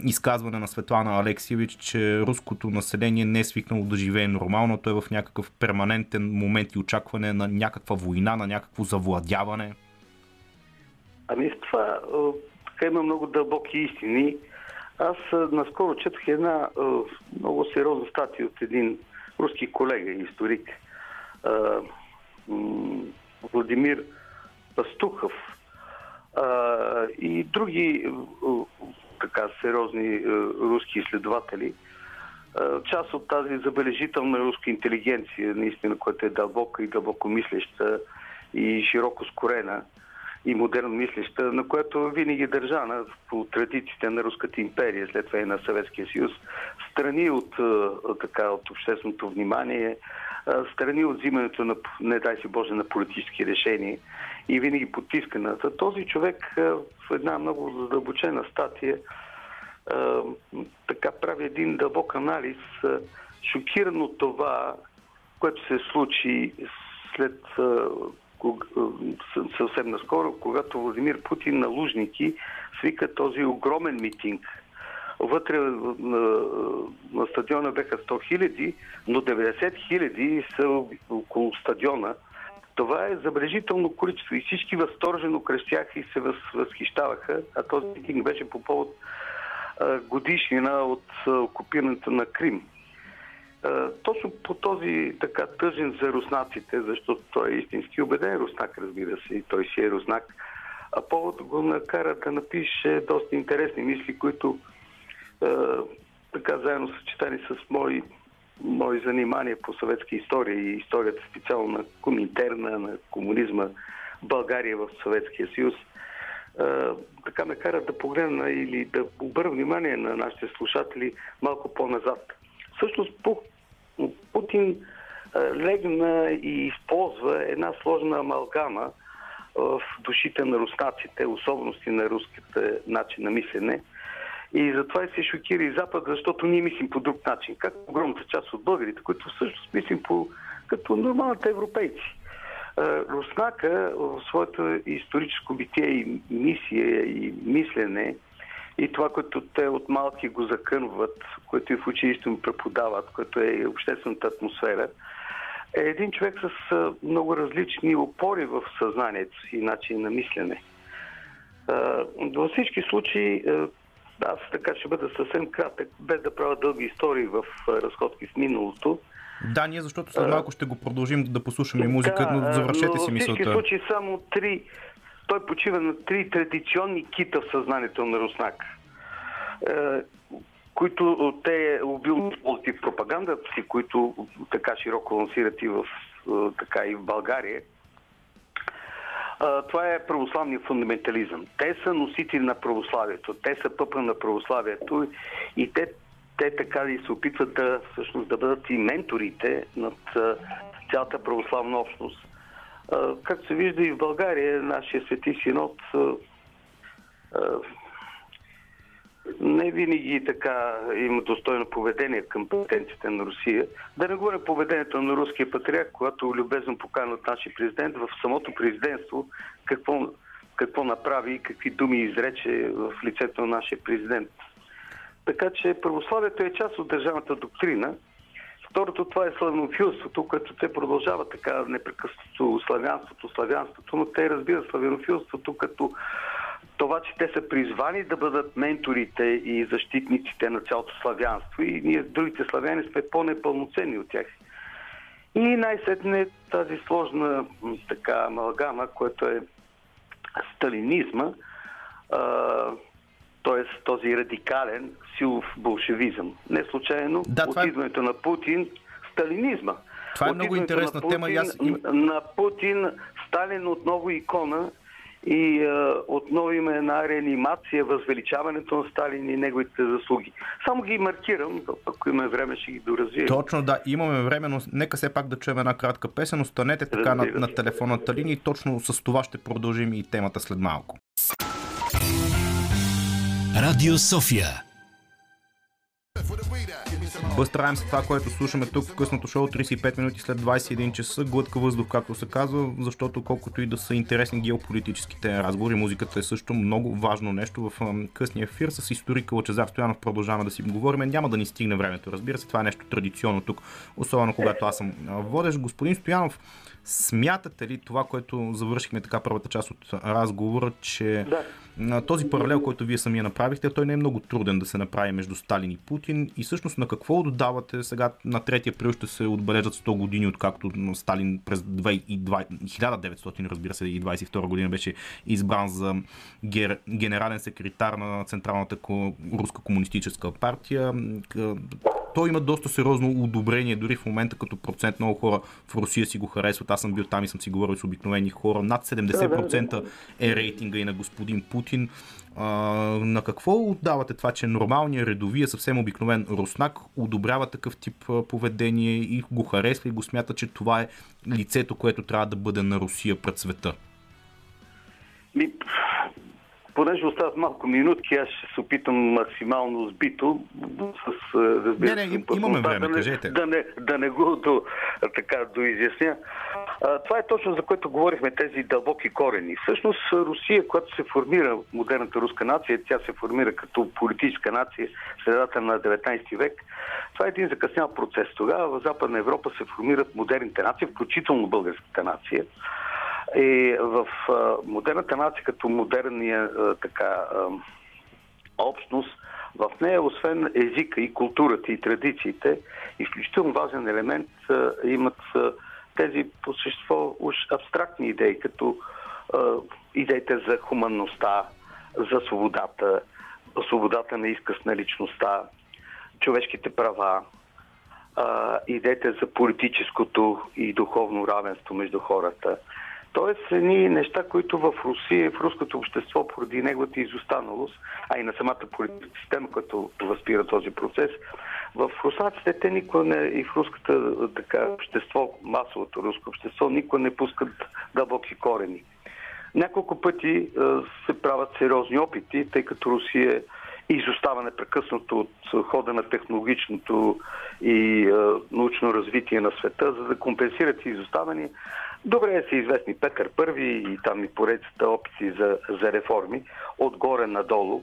[SPEAKER 1] изказване на Светлана Алексиевич, че руското население не е свикнало да живее нормално, то е в някакъв перманентен момент и очакване на някаква война, на някакво завладяване.
[SPEAKER 4] Ами с това така има много дълбоки истини. Аз наскоро четох една много сериозна статия от един руски колега, историк, Владимир Пастухов и други така сериозни руски изследователи. Част от тази забележителна руска интелигенция, наистина, която е дълбока и дълбоко мислеща и широко скорена и модерно мислеща, на която винаги е държана по традициите на Руската империя, след това и на Съветския съюз, страни от, така, от общественото внимание, страни от взимането на, не дай си Боже, на политически решения и винаги потисканата. Този човек в една много задълбочена статия така прави един дълбок анализ, шокиран от това, което се случи след съвсем наскоро, когато Владимир Путин на Лужники свика този огромен митинг. Вътре на, на стадиона беха 100 хиляди, но 90 хиляди са около стадиона. Това е забележително количество и всички възторжено крещяха и се възхищаваха, а този митинг беше по повод годишнина от окупирането на Крим. Точно по този така тъжен за руснаците, защото той е истински убеден руснак, разбира се, и той си е руснак, а повод го накара да напише доста интересни мисли, които така заедно съчетани с мои, мои занимания по съветска история и историята специално на коминтерна, на комунизма България в Съветския съюз, така ме карат да погледна или да обърна внимание на нашите слушатели малко по-назад. Всъщност Путин легна и използва една сложна амалгама в душите на руснаците, особености на руските начин на мислене. И затова се шокира и Запад, защото ние мислим по друг начин. Как огромната част от българите, които всъщност мислим по, като нормалните европейци. Руснака в своето историческо битие и мисия и мислене и това, което те от малки го закънват, което и в училище му преподават, което е обществената атмосфера, е един човек с много различни опори в съзнанието си и начин на мислене. Във всички случаи, аз така ще бъда съвсем кратък, без да правя дълги истории в разходки в миналото.
[SPEAKER 1] Да, ние защото след малко ще го продължим да послушаме музика, да, но завършете си мисълта.
[SPEAKER 4] Във всички случаи само три той почива на три традиционни кита в съзнанието на Руснак, е, които те убил против пропагандата си, които така широко лансират и в, е, така и в България. Това е православния фундаментализъм. Те са носители на православието, те са пъпа на православието и те, те така и се опитват да, всъщност, да бъдат и менторите над цялата православна общност. Както се вижда и в България, нашия свети синод не винаги така има достойно поведение към претенциите на Русия. Да не говоря поведението на руския патриарх, когато любезно покана от нашия президент в самото президентство какво, какво направи и какви думи изрече в лицето на нашия президент. Така че православието е част от държавната доктрина Второто, това е славянофилството, което те продължават така непрекъснато славянството, славянството, но те разбират славянофилството като това, че те са призвани да бъдат менторите и защитниците на цялото славянство и ние, другите славяни, сме по-непълноценни от тях. И най-сетне тази сложна така амалгама, което е сталинизма, т.е. този радикален силов болшевизъм. Не случайно да, от е... идването на Путин сталинизма.
[SPEAKER 1] Това е много интересна
[SPEAKER 4] Путин,
[SPEAKER 1] тема. Аз...
[SPEAKER 4] На Путин Сталин отново икона и а, отново има една реанимация, възвеличаването на Сталин и неговите заслуги. Само ги маркирам, ако имаме време ще ги доразвием.
[SPEAKER 1] Точно, да, имаме време, но нека все пак да чуем една кратка песен. Останете така на, на телефонната линия и точно с това ще продължим и темата след малко.
[SPEAKER 2] Радио София.
[SPEAKER 1] Бъстраем се това, което слушаме тук в късното шоу 35 минути след 21 часа. Глътка въздух, както се казва, защото колкото и да са интересни геополитическите разговори, музиката е също много важно нещо в късния ефир. С историка Лъчезар Стоянов продължаваме да си говорим. Няма да ни стигне времето, разбира се. Това е нещо традиционно тук, особено когато аз съм водещ. Господин Стоянов, Смятате ли това, което завършихме така първата част от разговора, че да. Този паралел, който вие самия направихте, той не е много труден да се направи между Сталин и Путин. И всъщност на какво додавате сега? На 3 април ще се отбележат 100 години, откакто Сталин през 1900, разбира се, и 22 година беше избран за гер, генерален секретар на Централната руска комунистическа партия той има доста сериозно одобрение, дори в момента като процент много хора в Русия си го харесват. Аз съм бил там и съм си говорил с обикновени хора. Над 70% е рейтинга и на господин Путин. А, на какво отдавате това, че нормалният редовия, съвсем обикновен руснак одобрява такъв тип поведение и го харесва и го смята, че това е лицето, което трябва да бъде на Русия пред света?
[SPEAKER 4] Понеже остават малко минутки, аз ще се опитам максимално сбито, с,
[SPEAKER 1] разбира не, не, имаме време,
[SPEAKER 4] да не,
[SPEAKER 1] кажете.
[SPEAKER 4] Да не, да не го до, така, доизясня. А, това е точно за което говорихме, тези дълбоки корени. Всъщност Русия, когато се формира модерната руска нация, тя се формира като политическа нация в средата на 19 век, това е един закъснял процес. Тогава в Западна Европа се формират модерните нации, включително българската нация. И в модерната нация, като модерния така общност, в нея, освен езика и културата и традициите, изключително важен елемент имат тези по същество уж абстрактни идеи, като идеите за хуманността, за свободата, свободата на изказ на личността, човешките права, идеите за политическото и духовно равенство между хората – Тоест, едни неща, които в Русия, в руското общество, поради неговата изостаналост, а и на самата политическа система, която възпира този процес, в руснаците те никога не, и в руската така, общество, масовото руско общество, никога не пускат дълбоки корени. Няколко пъти е, се правят сериозни опити, тъй като Русия изостава непрекъснато от хода на технологичното и научно развитие на света, за да компенсират изоставане. Добре са известни Петър Първи и там и поредицата опити за, за реформи, отгоре надолу,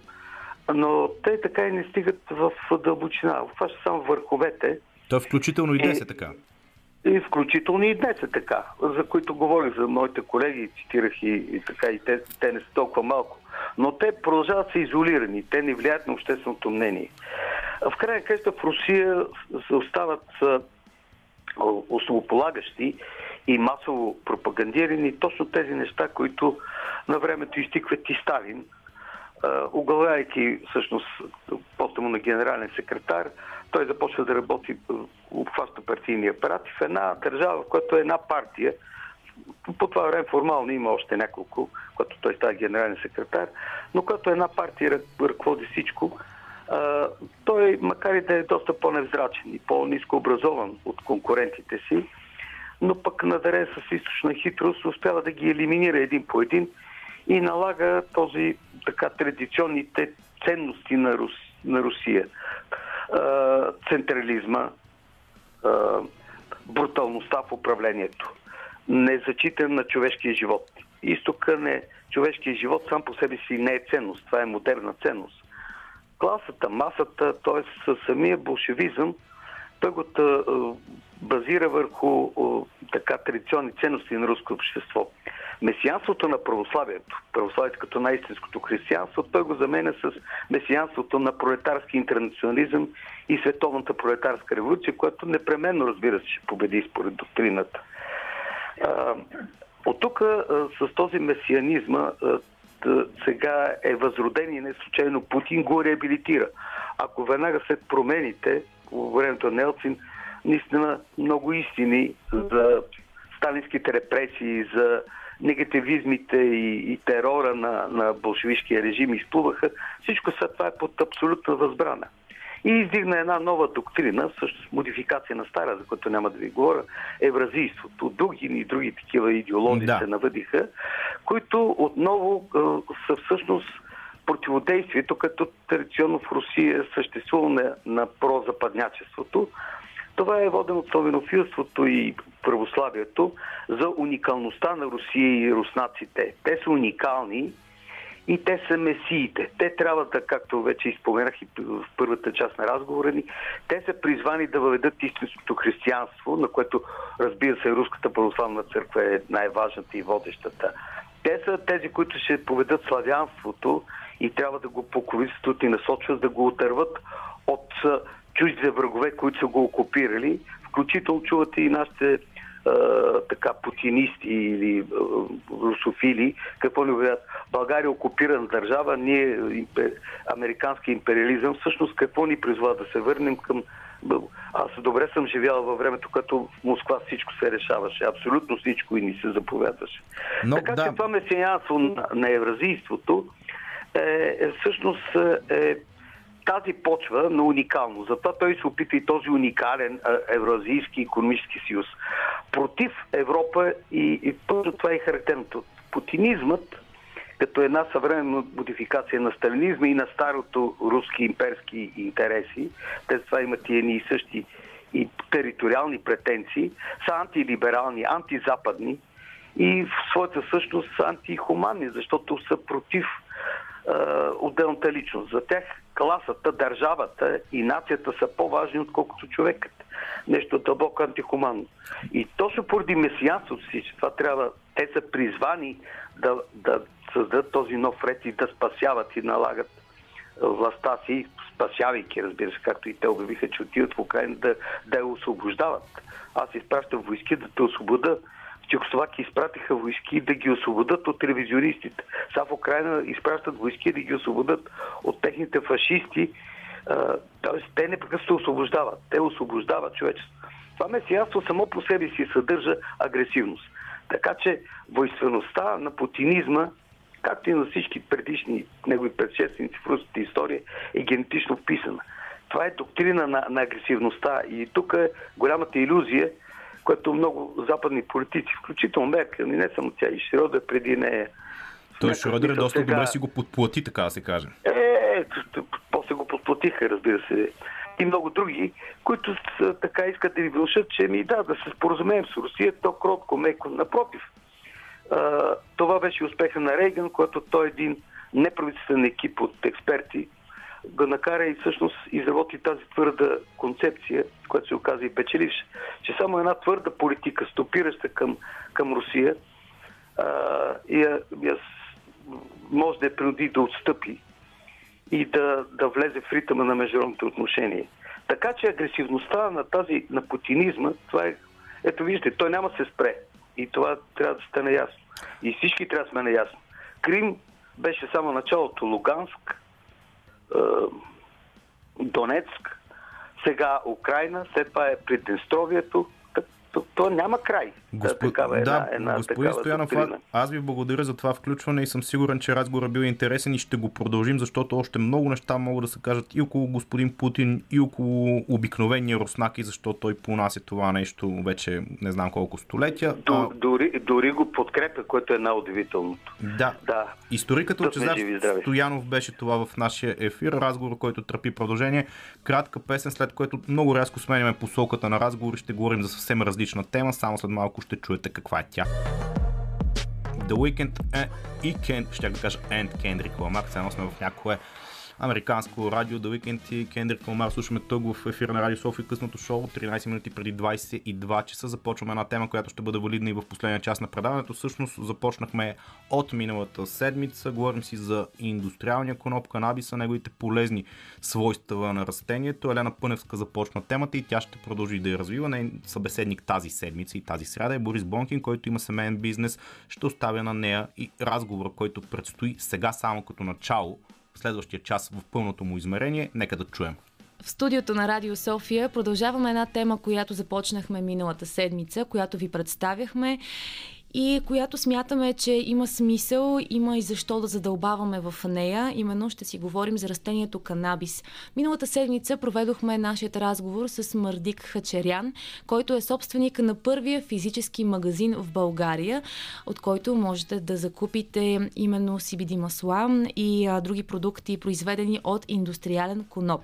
[SPEAKER 4] но те така и не стигат в дълбочина. Това ще само върховете.
[SPEAKER 1] То включително и днес е така.
[SPEAKER 4] И включително и днес е така, за които говорих за моите колеги, цитирах и, и така, и те, те не са толкова малко. Но те продължават са изолирани, те не влияят на общественото мнение. В крайна къща в Русия се остават основополагащи и масово пропагандирани точно тези неща, които на времето изтикват и Сталин, оглавяйки всъщност поста му на генерален секретар, той започва да работи, обхваща партийния апарат. В една държава, в която е една партия, по това време формално има още няколко, когато той става генерален секретар, но когато една партия ръководи всичко, той, макар и да е доста по-невзрачен и по-низко образован от конкурентите си, но пък надарен с източна хитрост успява да ги елиминира един по един и налага този така традиционните ценности на, Рус, на Русия. А, централизма, а, бруталността в управлението, незачитане на човешкия живот. Изтока не, човешкия живот сам по себе си не е ценност, това е модерна ценност. Класата, масата, т.е. самия болшевизъм, той го базира върху така традиционни ценности на руско общество. Месианството на православието, православието като най-истинското християнство, той го заменя с месианството на пролетарски интернационализъм и световната пролетарска революция, която непременно, разбира се, ще победи според доктрината. От тук с този месианизма сега е възроден и не случайно Путин го реабилитира. Ако веднага след промените по времето на Елцин наистина много истини за сталинските репресии, за негативизмите и, и терора на, на болшевишкия режим изплуваха, всичко след това е под абсолютна възбрана. И издигна една нова доктрина, всъщност модификация на стара, за която няма да ви говоря, евразийството. Други и други такива идеологии да. се навъдиха, които отново е, са всъщност противодействието, като традиционно в Русия е съществува на, на прозападнячеството. Това е водено от славянофилството и православието за уникалността на Русия и руснаците. Те са уникални и те са месиите. Те трябва да, както вече изпоменах и в първата част на разговора ни, те са призвани да въведат истинското християнство, на което, разбира се, Руската православна църква е най-важната и водещата. Те са тези, които ще поведат славянството и трябва да го покровителстват и насочват да го отърват от чуждите врагове, които са го окупирали. Включително чувате и нашите така путинисти или русофили, какво ни говорят? България е окупирана държава, ние американски империализъм, всъщност какво ни призвава да се върнем към аз добре съм живял във времето, като в Москва всичко се решаваше. Абсолютно всичко и ни се заповядваше. Но, така да. че това месиянство на, на евразийството е, е всъщност е тази почва на уникално. Затова той се опита и този уникален Евразийски економически съюз. Против Европа и, и това е характерното. Путинизмът като една съвременна модификация на сталинизма и на старото руски имперски интереси, те това имат и едни и същи и териториални претенции, са антилиберални, антизападни и в своята същност са антихуманни, защото са против е, отделната личност. За тях класата, държавата и нацията са по-важни, отколкото човекът. Нещо дълбоко антихуманно. И точно поради месиянството си, че това трябва, те са призвани да, да създадат този нов ред и да спасяват и налагат властта си, спасявайки, разбира се, както и те обявиха, че отиват в Украина да, да я освобождават. Аз изпращам войски да те освобода Чехословакия изпратиха войски да ги освободят от ревизионистите. Сега в Украина изпращат войски да ги освободят от техните фашисти. Тоест, те непрекъснато освобождават. Те освобождават човечеството. Това месиянство само по себе си съдържа агресивност. Така че войствеността на путинизма, както и на всички предишни негови предшественици в руската история, е генетично вписана. Това е доктрина на, на агресивността. И тук е голямата иллюзия – което много западни политици, включително Меркел, и не само тя, и Шродер преди нея.
[SPEAKER 1] Той Шродер е доста сега... добре си го подплати, така да се каже.
[SPEAKER 4] Е, после го подплатиха, разбира се. И много други, които са, така искат да ви внушат, че ми да, да се споразумеем с Русия, то кротко, меко. Напротив, а, това беше успеха на Рейган, който той е един неправителствен екип от експерти, го накара и всъщност изработи тази твърда концепция, която се оказа и печеливш, че само една твърда политика, стопираща към, към Русия, а, я, я, може да я принуди да отстъпи и да, да влезе в ритъма на международните отношения. Така че агресивността на тази, на путинизма, това е, ето виждате, той няма се спре. И това трябва да стане ясно. И всички трябва да сме наясно. Крим беше само началото. Луганск, Донецк, сега Украина, след това е Приднестровието, то, то няма край.
[SPEAKER 1] Госпо... Такава, една, да, една, господин Стоянов, аз ви благодаря за това включване и съм сигурен, че разговорът бил интересен и ще го продължим, защото още много неща могат да се кажат и около господин Путин, и около обикновения руснаки, защото той понася това нещо вече не знам колко столетия.
[SPEAKER 4] Д- а... дори, дори го подкрепя, което е най-удивителното.
[SPEAKER 1] Да. да. Историкът Лъчезар Стоянов беше това в нашия ефир, разговор, който тръпи продължение. Кратка песен, след което много рязко сменяме посоката на разговор и ще говорим за съвсем различна тема. Само след малко ще чуете каква е тя. The Weekend е, и Ken, ще кажа and Kendrick Lamar, сега сме в някое американско радио The Weekend и Кендрик Ламар слушаме тук в ефира на Радио София късното шоу 13 минути преди 22 часа. Започваме една тема, която ще бъде валидна и в последния част на предаването. Всъщност започнахме от миналата седмица. Говорим си за индустриалния коноп, канабиса, неговите полезни свойства на растението. Елена Пъневска започна темата и тя ще продължи да я развива. Нейн събеседник тази седмица и тази сряда е Борис Бонкин, който има семейен бизнес. Ще оставя на нея и разговора, който предстои сега само като начало следващия час в пълното му измерение. Нека да чуем.
[SPEAKER 5] В студиото на Радио София продължаваме една тема, която започнахме миналата седмица, която ви представяхме и която смятаме, че има смисъл, има и защо да задълбаваме в нея. Именно ще си говорим за растението канабис. Миналата седмица проведохме нашият разговор с Мардик Хачерян, който е собственик на първия физически магазин в България, от който можете да закупите именно CBD масла и други продукти, произведени от индустриален коноп.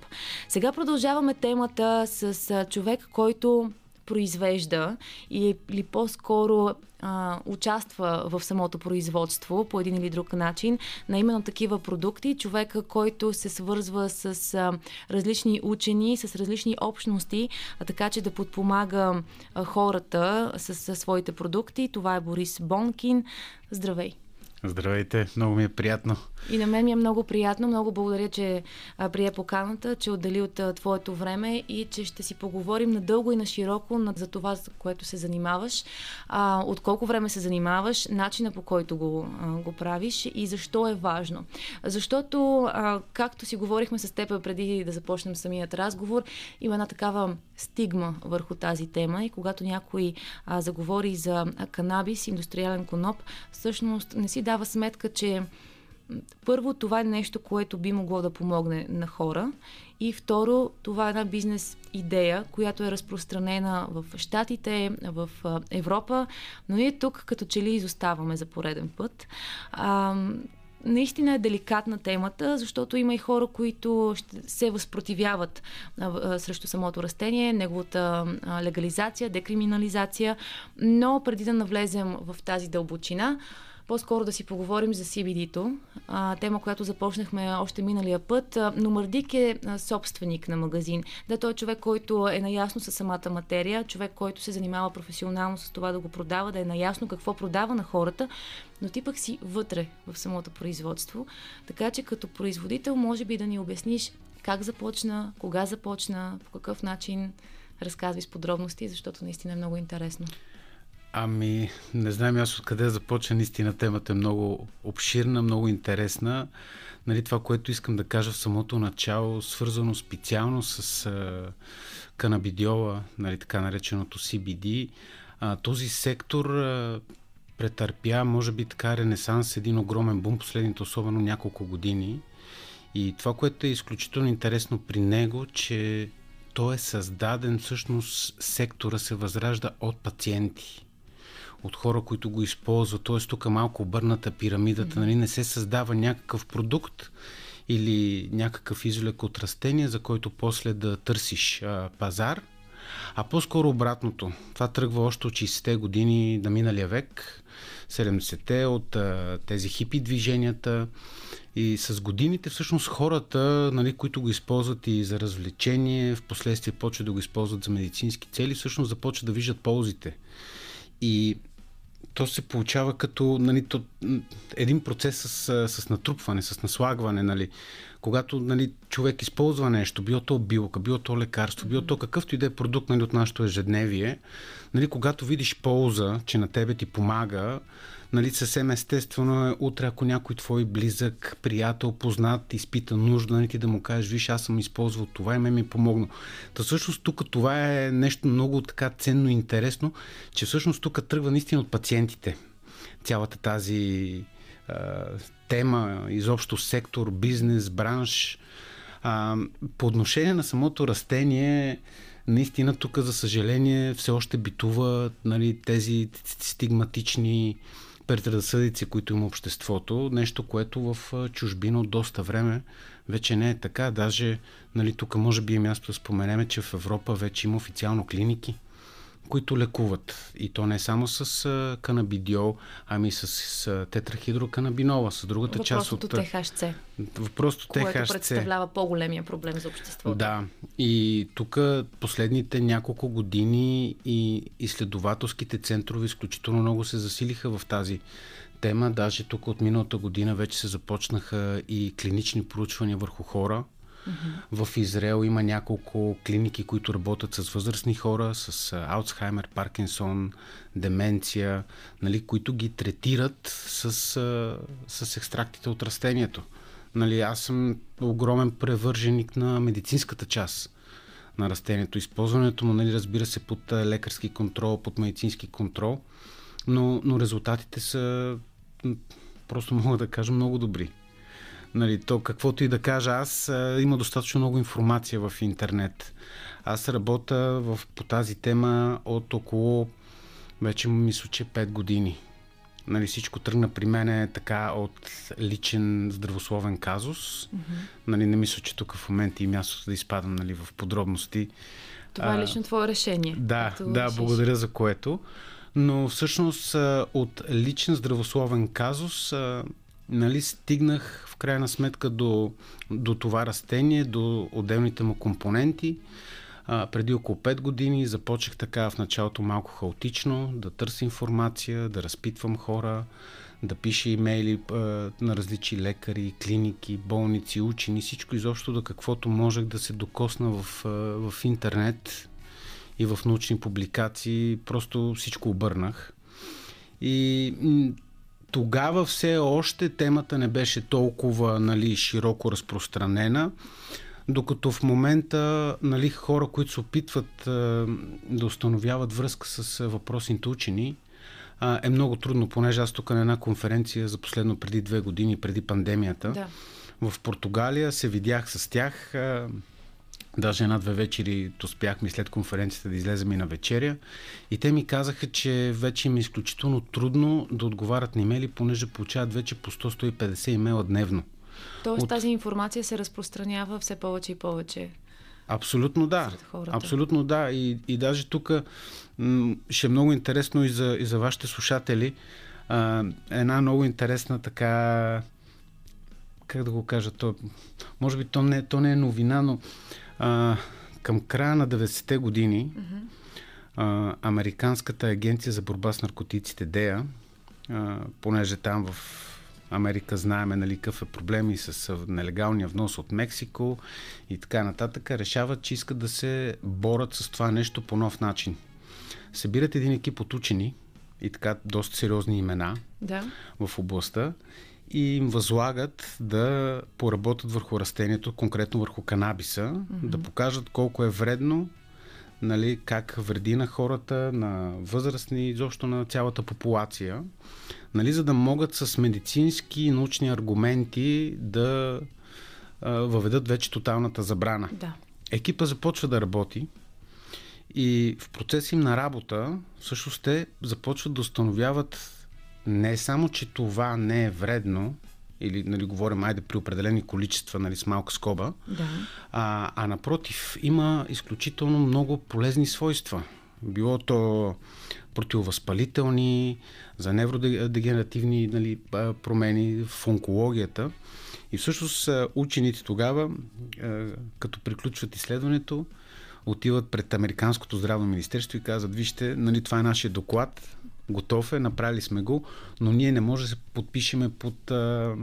[SPEAKER 5] Сега продължаваме темата с човек, който произвежда или по-скоро а, участва в самото производство по един или друг начин на именно такива продукти. Човека, който се свързва с а, различни учени, с различни общности, а, така че да подпомага а, хората с, с своите продукти. Това е Борис Бонкин. Здравей!
[SPEAKER 6] Здравейте, много ми е приятно.
[SPEAKER 5] И на мен ми е много приятно. Много благодаря, че а, прие поканата, че отдели от а, твоето време и че ще си поговорим надълго и на широко на, за това, за което се занимаваш, а, от колко време се занимаваш, начина по който го, а, го правиш и защо е важно. Защото, а, както си говорихме с теб преди да започнем самият разговор, има една такава стигма върху тази тема и когато някой а, заговори за канабис, индустриален коноп, всъщност не си дава сметка, че първо, това е нещо, което би могло да помогне на хора. И второ, това е една бизнес идея, която е разпространена в Штатите, в Европа, но ние тук като че ли изоставаме за пореден път. А, наистина е деликатна темата, защото има и хора, които се възпротивяват срещу самото растение, неговата легализация, декриминализация, но преди да навлезем в тази дълбочина, по-скоро да си поговорим за CBD-то, а, тема, която започнахме още миналия път. Но Мардик е собственик на магазин. Да, той е човек, който е наясно с самата материя, човек, който се занимава професионално с това да го продава, да е наясно какво продава на хората, но ти пък си вътре в самото производство. Така че като производител може би да ни обясниш как започна, кога започна, по какъв начин разказвай с подробности, защото наистина е много интересно.
[SPEAKER 6] Ами, не знам аз откъде започна. Наистина темата е много обширна, много интересна. Нали, това, което искам да кажа в самото начало, свързано специално с а, канабидиола, нали, така нареченото CBD, а, този сектор а, претърпя, може би така, ренесанс, един огромен бум последните, особено няколко години. И това, което е изключително интересно при него, че той е създаден, всъщност сектора се възражда от пациенти от хора, които го използват. Т.е. тук малко обърната пирамидата. Нали? Не се създава някакъв продукт или някакъв изолек от растение, за който после да търсиш а, пазар, а по-скоро обратното. Това тръгва още от 60-те години на миналия век, 70-те, от а, тези хипи движенията. И с годините всъщност хората, нали, които го използват и за развлечение, в последствие почват да го използват за медицински цели, всъщност започват да виждат ползите. И то се получава като нали, то, един процес с, с натрупване, с наслагване. Нали. Когато нали, човек използва нещо, било то билка, било то лекарство, било то какъвто и да е продукт нали, от нашето ежедневие, нали, когато видиш полза, че на тебе ти помага, нали, съвсем естествено е утре, ако някой твой близък, приятел, познат, изпита нужда, нали, ти да му кажеш, виж, аз съм използвал това и ме ми помогна. Та всъщност тук това е нещо много така ценно и интересно, че всъщност тук тръгва наистина от пациентите. Цялата тази а, тема, изобщо сектор, бизнес, бранш. А, по отношение на самото растение, наистина тук, за съжаление, все още битува нали, тези стигматични предразсъдици, които има обществото, нещо, което в чужбина от доста време вече не е така. Даже нали, тук може би е място да споменеме, че в Европа вече има официално клиники, които лекуват. И то не само с а, канабидиол, ами с, с тетрахидроканабинола, с другата
[SPEAKER 5] Въпросното
[SPEAKER 6] част от...
[SPEAKER 5] ТХЦ.
[SPEAKER 6] Въпросното ТХЦ.
[SPEAKER 5] Което представлява по-големия проблем за обществото.
[SPEAKER 6] Да. И тук последните няколко години и изследователските центрове изключително много се засилиха в тази тема. Даже тук от миналата година вече се започнаха и клинични проучвания върху хора, Mm-hmm. В Израел има няколко клиники, които работят с възрастни хора, с Алцхаймер, Паркинсон, деменция, нали, които ги третират с, с екстрактите от растението. Нали, аз съм огромен превърженик на медицинската част на растението. Използването му, нали, разбира се, под лекарски контрол, под медицински контрол. но, но резултатите са, просто мога да кажа, много добри. Нали, то каквото и да кажа аз, има достатъчно много информация в интернет. Аз работя в, по тази тема от около, вече мисля, че 5 години. Нали, всичко тръгна при мен е така от личен здравословен казус. Mm-hmm. Нали, не мисля, че тук в момента и мястото да изпадам нали, в подробности.
[SPEAKER 5] Това е лично твое решение.
[SPEAKER 6] Да, да, решиш. благодаря за което. Но всъщност от личен здравословен казус нали, стигнах в крайна сметка до, до това растение, до отделните му компоненти. А, преди около 5 години започнах така в началото малко хаотично да търся информация, да разпитвам хора, да пиша имейли а, на различни лекари, клиники, болници, учени, всичко изобщо до каквото можех да се докосна в, а, в интернет и в научни публикации. Просто всичко обърнах. И тогава все още темата не беше толкова нали, широко разпространена, докато в момента нали, хора, които се опитват а, да установяват връзка с въпросните учени, а, е много трудно, понеже аз тук на една конференция за последно преди две години, преди пандемията, да. в Португалия се видях с тях. А, Даже една-две вечери успяхме след конференцията да излезем и на вечеря. И те ми казаха, че вече им е изключително трудно да отговарят на имейли, понеже получават вече по 100-150 имейла дневно.
[SPEAKER 5] Тоест От... тази информация се разпространява все повече и повече.
[SPEAKER 6] Абсолютно да. Абсолютно да. И, и даже тук м- ще е много интересно и за, и за вашите слушатели. А, една много интересна така как да го кажа, то, може би то не, то не е новина, но а, към края на 90-те години mm-hmm. а, Американската агенция за борба с наркотиците ДЕА, а, понеже там в Америка знаеме нали, какъв е проблем и с нелегалния внос от Мексико и така нататък, решават, че искат да се борят с това нещо по нов начин. Събират един екип от учени и така доста сериозни имена
[SPEAKER 5] да.
[SPEAKER 6] в областта и им възлагат да поработят върху растението, конкретно върху канабиса, mm-hmm. да покажат колко е вредно, нали, как вреди на хората, на възрастни, изобщо на цялата популация, нали, за да могат с медицински и научни аргументи да а, въведат вече тоталната забрана.
[SPEAKER 5] Да.
[SPEAKER 6] Екипа започва да работи и в процес им на работа всъщност те започват да установяват не само, че това не е вредно, или нали, говорим, айде при определени количества, нали, с малка скоба,
[SPEAKER 5] да.
[SPEAKER 6] а, а напротив, има изключително много полезни свойства. Било то противовъзпалителни, за невродегенеративни нали, промени в онкологията. И всъщност учените тогава, като приключват изследването, отиват пред Американското здравно министерство и казват, вижте, нали, това е нашия доклад, готов е, направили сме го, но ние не може да се подпишеме под а,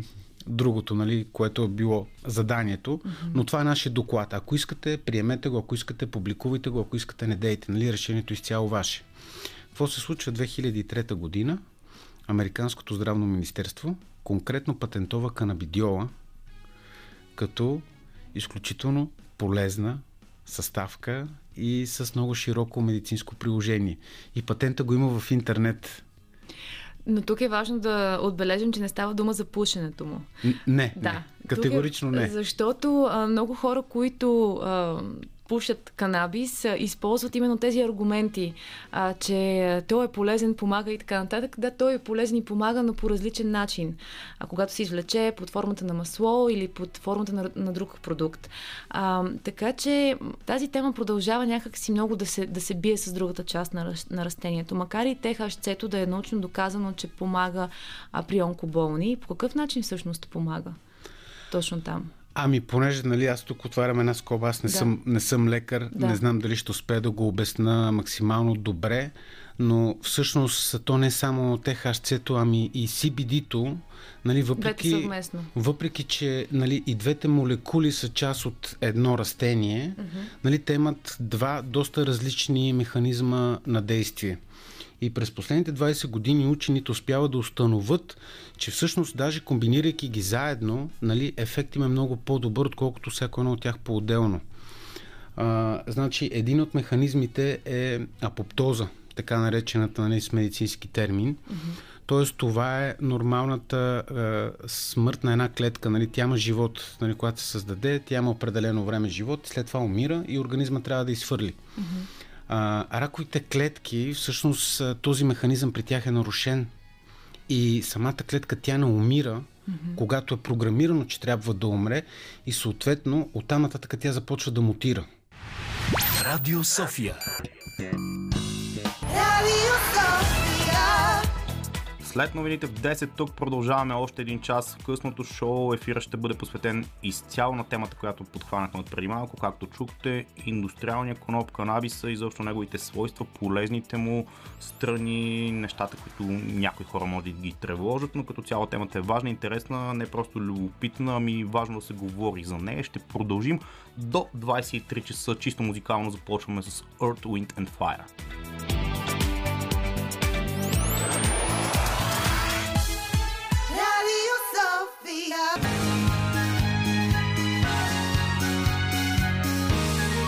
[SPEAKER 6] другото, нали, което е било заданието, mm-hmm. но това е нашия доклад. Ако искате, приемете го, ако искате, публикувайте го, ако искате, не дейте. Нали, решението е изцяло ваше. Какво се случва 2003 година? Американското здравно министерство конкретно патентова канабидиола като изключително полезна съставка и с много широко медицинско приложение. И патента го има в интернет.
[SPEAKER 5] Но тук е важно да отбележим, че не става дума за пушенето му.
[SPEAKER 6] Не, да. не. Категорично
[SPEAKER 5] е,
[SPEAKER 6] не.
[SPEAKER 5] Защото а, много хора, които а, пушат канабис, използват именно тези аргументи, а, че той е полезен, помага и така нататък. Да, той е полезен и помага, но по различен начин. А когато се извлече под формата на масло или под формата на, на друг продукт. А, така че тази тема продължава някакси много да се, да се бие с другата част на, на растението. Макар и ТХЦ да е научно доказано, че помага а, при онкоболни, по какъв начин всъщност помага? Точно там.
[SPEAKER 6] Ами, понеже нали, аз тук отварям една скоба, аз не, да. съм, не съм лекар, да. не знам дали ще успея да го обясна максимално добре, но всъщност то не е само THC-то, ами и CBD-то, нали, въпреки, въпреки че нали, и двете молекули са част от едно растение, mm-hmm. нали, те имат два доста различни механизма на действие. И през последните 20 години учените успяват да установят, че всъщност даже комбинирайки ги заедно, нали, ефект им е много по-добър, отколкото всяко едно от тях по-отделно. А, значи, един от механизмите е апоптоза. така наречената нали, с медицински термин. Тоест, това е нормалната е, смърт на една клетка. Нали? Тя има живот, нали, когато се създаде, тя има определено време живот, след това умира и организма трябва да изхвърли. А, раковите клетки, всъщност този механизъм при тях е нарушен и самата клетка тя не умира, mm-hmm. когато е програмирано, че трябва да умре и съответно оттам нататък тя започва да мутира.
[SPEAKER 2] Радио София.
[SPEAKER 1] Радио София. След новините в 10 тук продължаваме още един час. Късното шоу ефира ще бъде посветен изцяло на темата, която подхванахме от преди малко. Както чухте, индустриалния коноп, канабиса, изобщо неговите свойства, полезните му страни, нещата, които някои хора може да ги тревожат, но като цяло темата е важна, интересна, не просто любопитна, ами важно да се говори за нея. Ще продължим до 23 часа. Чисто музикално започваме с Earth, Wind and Fire.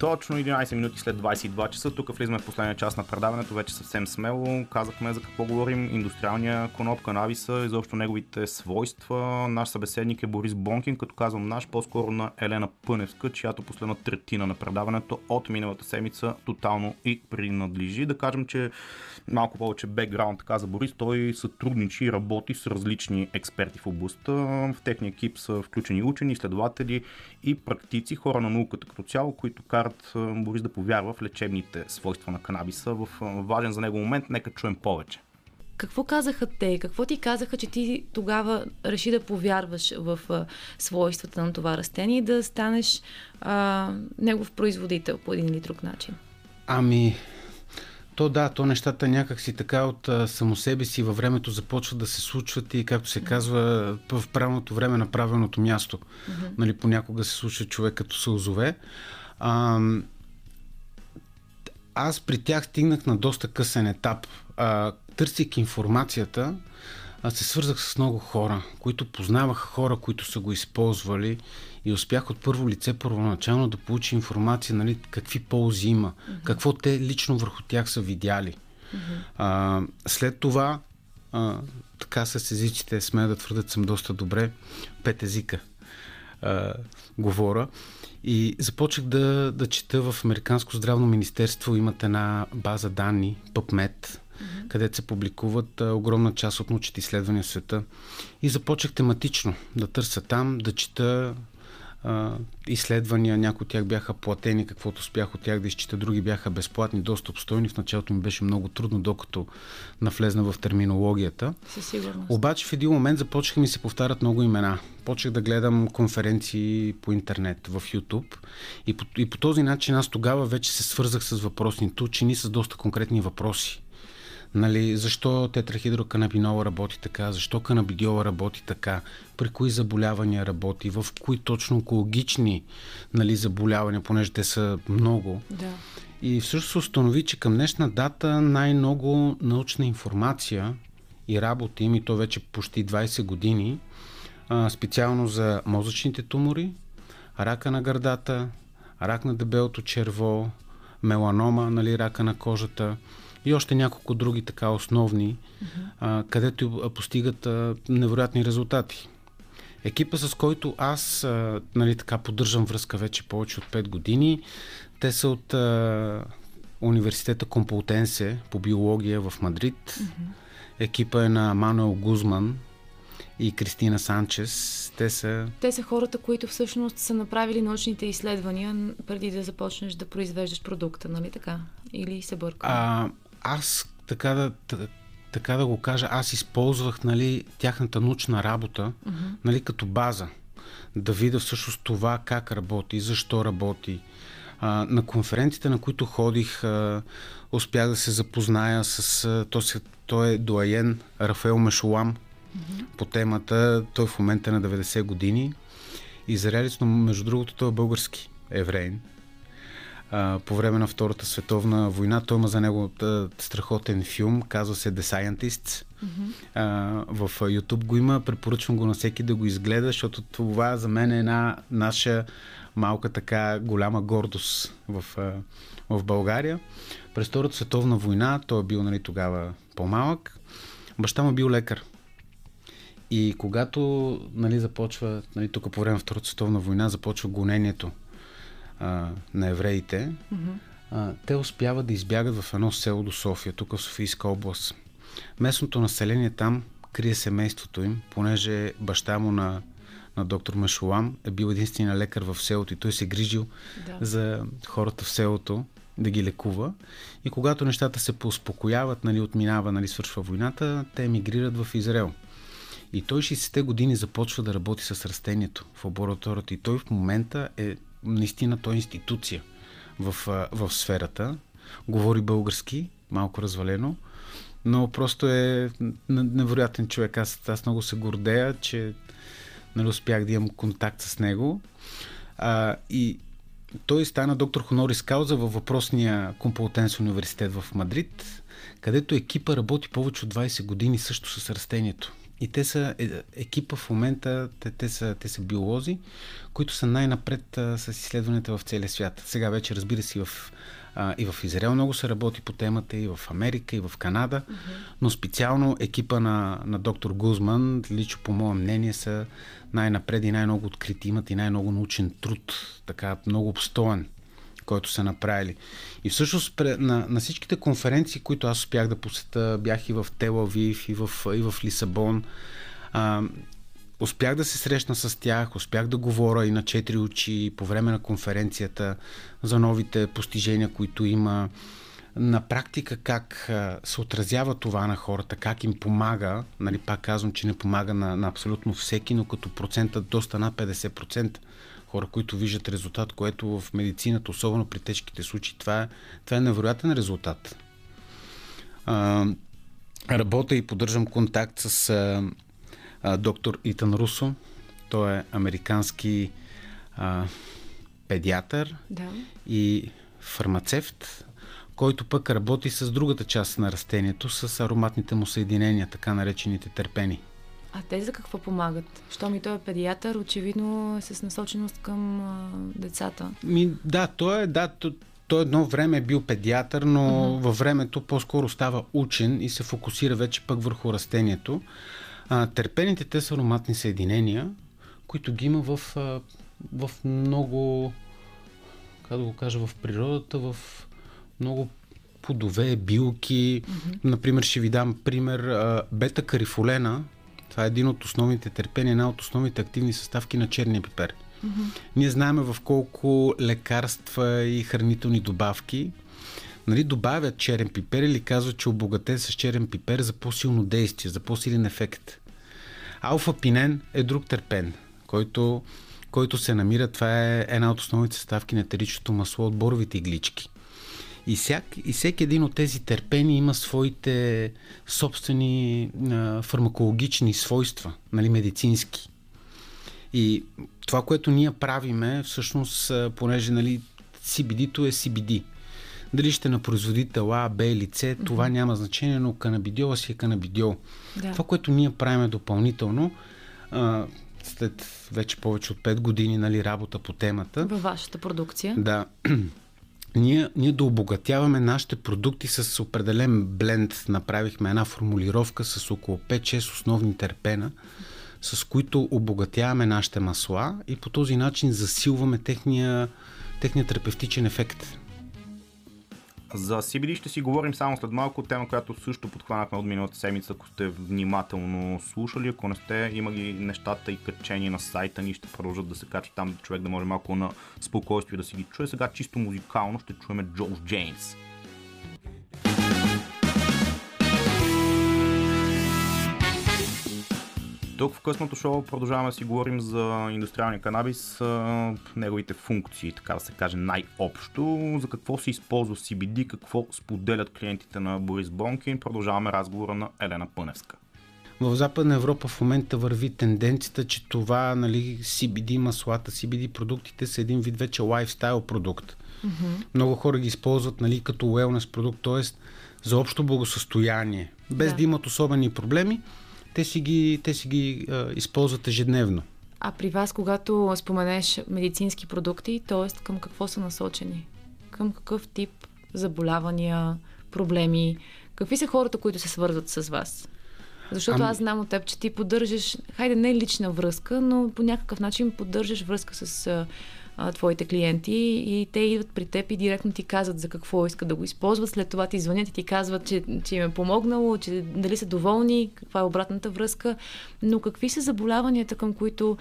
[SPEAKER 1] Точно 11 минути след 22 часа, тук влизаме в последния част на предаването, вече съвсем смело. Казахме за какво говорим, индустриалния коноп, канависа, изобщо неговите свойства. Наш събеседник е Борис Бонкин, като казвам наш, по-скоро на Елена Пъневска, чиято последна третина на предаването от миналата седмица тотално и принадлежи. Да кажем, че малко повече бекграунд така за Борис, той сътрудничи и работи с различни експерти в областта. В техния екип са включени учени, изследователи и практици, хора на науката като цяло, които карат Борис да повярва в лечебните свойства на канабиса в важен за него момент. Нека чуем повече.
[SPEAKER 5] Какво казаха те? Какво ти казаха, че ти тогава реши да повярваш в а, свойствата на това растение и да станеш а, негов производител по един или друг начин?
[SPEAKER 6] Ами, то да, то нещата някак си така от а, само себе си във времето започват да се случват и, както се казва, в правилното време на правилното място. Mm-hmm. Нали, понякога се случва човек като се озове. А, аз при тях стигнах на доста късен етап. А, търсик информацията, а се свързах с много хора, които познаваха хора, които са го използвали и успях от първо лице първоначално да получи информация, нали, какви ползи има, mm-hmm. какво те лично върху тях са видяли. Mm-hmm. А, след това, а, така с езиците, смея да твърдят, съм доста добре, пет езика а, говоря. И започнах да, да чета в Американско здравно министерство. Имат една база данни, PubMed, mm-hmm. където се публикуват а, огромна част от научните изследвания в света. И започнах тематично да търся там, да чета а, изследвания, някои от тях бяха платени, каквото успях от тях да изчита, други бяха безплатни, доста обстойни. В началото ми беше много трудно, докато навлезна в терминологията.
[SPEAKER 5] Със сигурност.
[SPEAKER 6] Обаче в един момент започнаха ми се повтарят много имена. Почнах да гледам конференции по интернет, в YouTube. И по, и по този начин аз тогава вече се свързах с въпросните учени с доста конкретни въпроси. Нали, защо тетрахидроканабинола работи така, защо канабидиола работи така, при кои заболявания работи, в кои точно онкологични нали, заболявания, понеже те са много.
[SPEAKER 5] Да.
[SPEAKER 6] И всъщност се установи, че към днешна дата най-много научна информация и работа им, и то вече почти 20 години, специално за мозъчните тумори, рака на гърдата, рак на дебелото черво, меланома, нали, рака на кожата, и още няколко други така основни, mm-hmm. а, където постигат а, невероятни резултати. Екипа, с който аз а, нали, така поддържам връзка вече повече от 5 години, те са от а, университета Компултенсе по биология в Мадрид. Mm-hmm. Екипа е на Мануел Гузман, и Кристина Санчес. Те са...
[SPEAKER 5] Те са хората, които всъщност са направили научните изследвания преди да започнеш да произвеждаш продукта, нали така? Или се бъркам?
[SPEAKER 6] А, аз така да, така да го кажа, аз използвах нали, тяхната научна работа uh-huh. нали, като база. Да видя всъщност това как работи, защо работи. А, на конференциите, на които ходих, а, успях да се запозная с... А, то, се, той е доаен Рафаел Мешолам uh-huh. по темата. Той в момента е на 90 години. И за реалисно, между другото, той е български евреин. А, по време на Втората световна война. Той има за него страхотен филм, казва се The Scientists. Mm-hmm. А, в YouTube го има, препоръчвам го на всеки да го изгледа, защото това за мен е една наша малка така голяма гордост в, в България. През Втората световна война, той е бил нали, тогава по-малък, баща му е бил лекар. И когато нали, започва, нали, тук по време на Втората световна война, започва гонението а, на евреите, mm-hmm. а, те успяват да избягат в едно село до София, тук в Софийска област. Местното население там крие семейството им, понеже баща му на, на доктор Мешолам е бил единствения лекар в селото и той се грижил да. за хората в селото да ги лекува. И когато нещата се поуспокояват, нали, отминава, нали, свършва войната, те емигрират в Израел. И той 60-те години започва да работи с растението в лабораторията и той в момента е наистина той е институция в, в сферата. Говори български, малко развалено, но просто е невероятен човек. Аз, аз много се гордея, че нали, успях да имам контакт с него. А, и той стана доктор Хонорис Кауза във въпросния Компултенс университет в Мадрид, където екипа работи повече от 20 години също с растението. И те са е, екипа в момента, те, те, са, те са биолози, които са най-напред а, с изследванията в целия свят. Сега вече, разбира се, и в, а, и в Израел много се работи по темата, и в Америка, и в Канада, mm-hmm. но специално екипа на, на доктор Гузман, лично по мое мнение, са най-напред и най-много открити, имат и най-много научен труд, така много обстоен който са направили. И всъщност на, на всичките конференции, които аз успях да посета, бях и в Телавив, и в, и в Лисабон, а, успях да се срещна с тях, успях да говоря и на четири очи по време на конференцията за новите постижения, които има. На практика как се отразява това на хората, как им помага, нали, пак казвам, че не помага на, на абсолютно всеки, но като процентът доста над 50% хора, които виждат резултат, което в медицината, особено при тежките случаи, това е, това е невероятен резултат. А, работя и поддържам контакт с а, а, доктор Итан Русо. Той е американски а, педиатър
[SPEAKER 5] да.
[SPEAKER 6] и фармацевт, който пък работи с другата част на растението, с ароматните му съединения, така наречените терпени.
[SPEAKER 5] А те за какво помагат? Що ми той е педиатър, очевидно е с насоченост към а, децата.
[SPEAKER 6] Ми, да, той е, да, той едно време е бил педиатър, но uh-huh. във времето по-скоро става учен и се фокусира вече пък върху растението. А, терпените те са ароматни съединения, които ги има в, в много, как да го кажа, в природата, в много плодове, билки. Mm-hmm. Например, ще ви дам пример. Бета-карифолена, това е един от основните терпения, една от основните активни съставки на черния пипер. Mm-hmm. Ние знаем в колко лекарства и хранителни добавки нали, добавят черен пипер или казват, че обогате с черен пипер за по-силно действие, за по-силен ефект. Алфа-пинен е друг терпен, който, който се намира. Това е една от основните съставки на етеричното масло от боровите иглички. И, всяк, и всеки един от тези терпени има своите собствени а, фармакологични свойства, нали, медицински. И това, което ние правиме, всъщност, понеже нали, CBD-то е CBD. Дали ще на производител А, Б или С, това няма значение, но канабидиола си е канабидиол. Да. Това, което ние правиме допълнително, а, след вече повече от 5 години нали, работа по темата.
[SPEAKER 5] Във вашата продукция.
[SPEAKER 6] Да ние, ние да обогатяваме нашите продукти с определен бленд. Направихме една формулировка с около 5-6 основни терпена, с които обогатяваме нашите масла и по този начин засилваме техния, техния терапевтичен ефект.
[SPEAKER 1] За CBD ще си говорим само след малко, тема, която също подхванахме от миналата седмица, ако сте внимателно слушали. Ако не сте имали нещата и качени на сайта ни, ще продължат да се качат там, човек да може малко на спокойствие да си ги чуе. Сега чисто музикално ще чуем Джоуш Джейнс. Тук в късното шоу продължаваме да си говорим за индустриалния канабис, неговите функции, така да се каже най-общо, за какво се използва CBD, какво споделят клиентите на Борис Бонкин. Продължаваме разговора на Елена Пъневска.
[SPEAKER 6] в Западна Европа в момента върви тенденцията, че това, нали, CBD маслата, CBD продуктите са един вид вече лайфстайл продукт. Mm-hmm. Много хора ги използват, нали, като wellness продукт, т.е. за общо благосъстояние. Без да. да имат особени проблеми, те си ги, те си ги а, използват ежедневно.
[SPEAKER 5] А при вас, когато споменеш медицински продукти, т.е. към какво са насочени? Към какъв тип заболявания, проблеми? Какви са хората, които се свързват с вас? Защото ами... аз знам от теб, че ти поддържаш, хайде не лична връзка, но по някакъв начин поддържаш връзка с а, твоите клиенти и те идват при теб и директно ти казват за какво искат да го използват. След това ти звънят и ти казват, че, че им е помогнало, че дали са доволни, каква е обратната връзка. Но какви са заболяванията, към които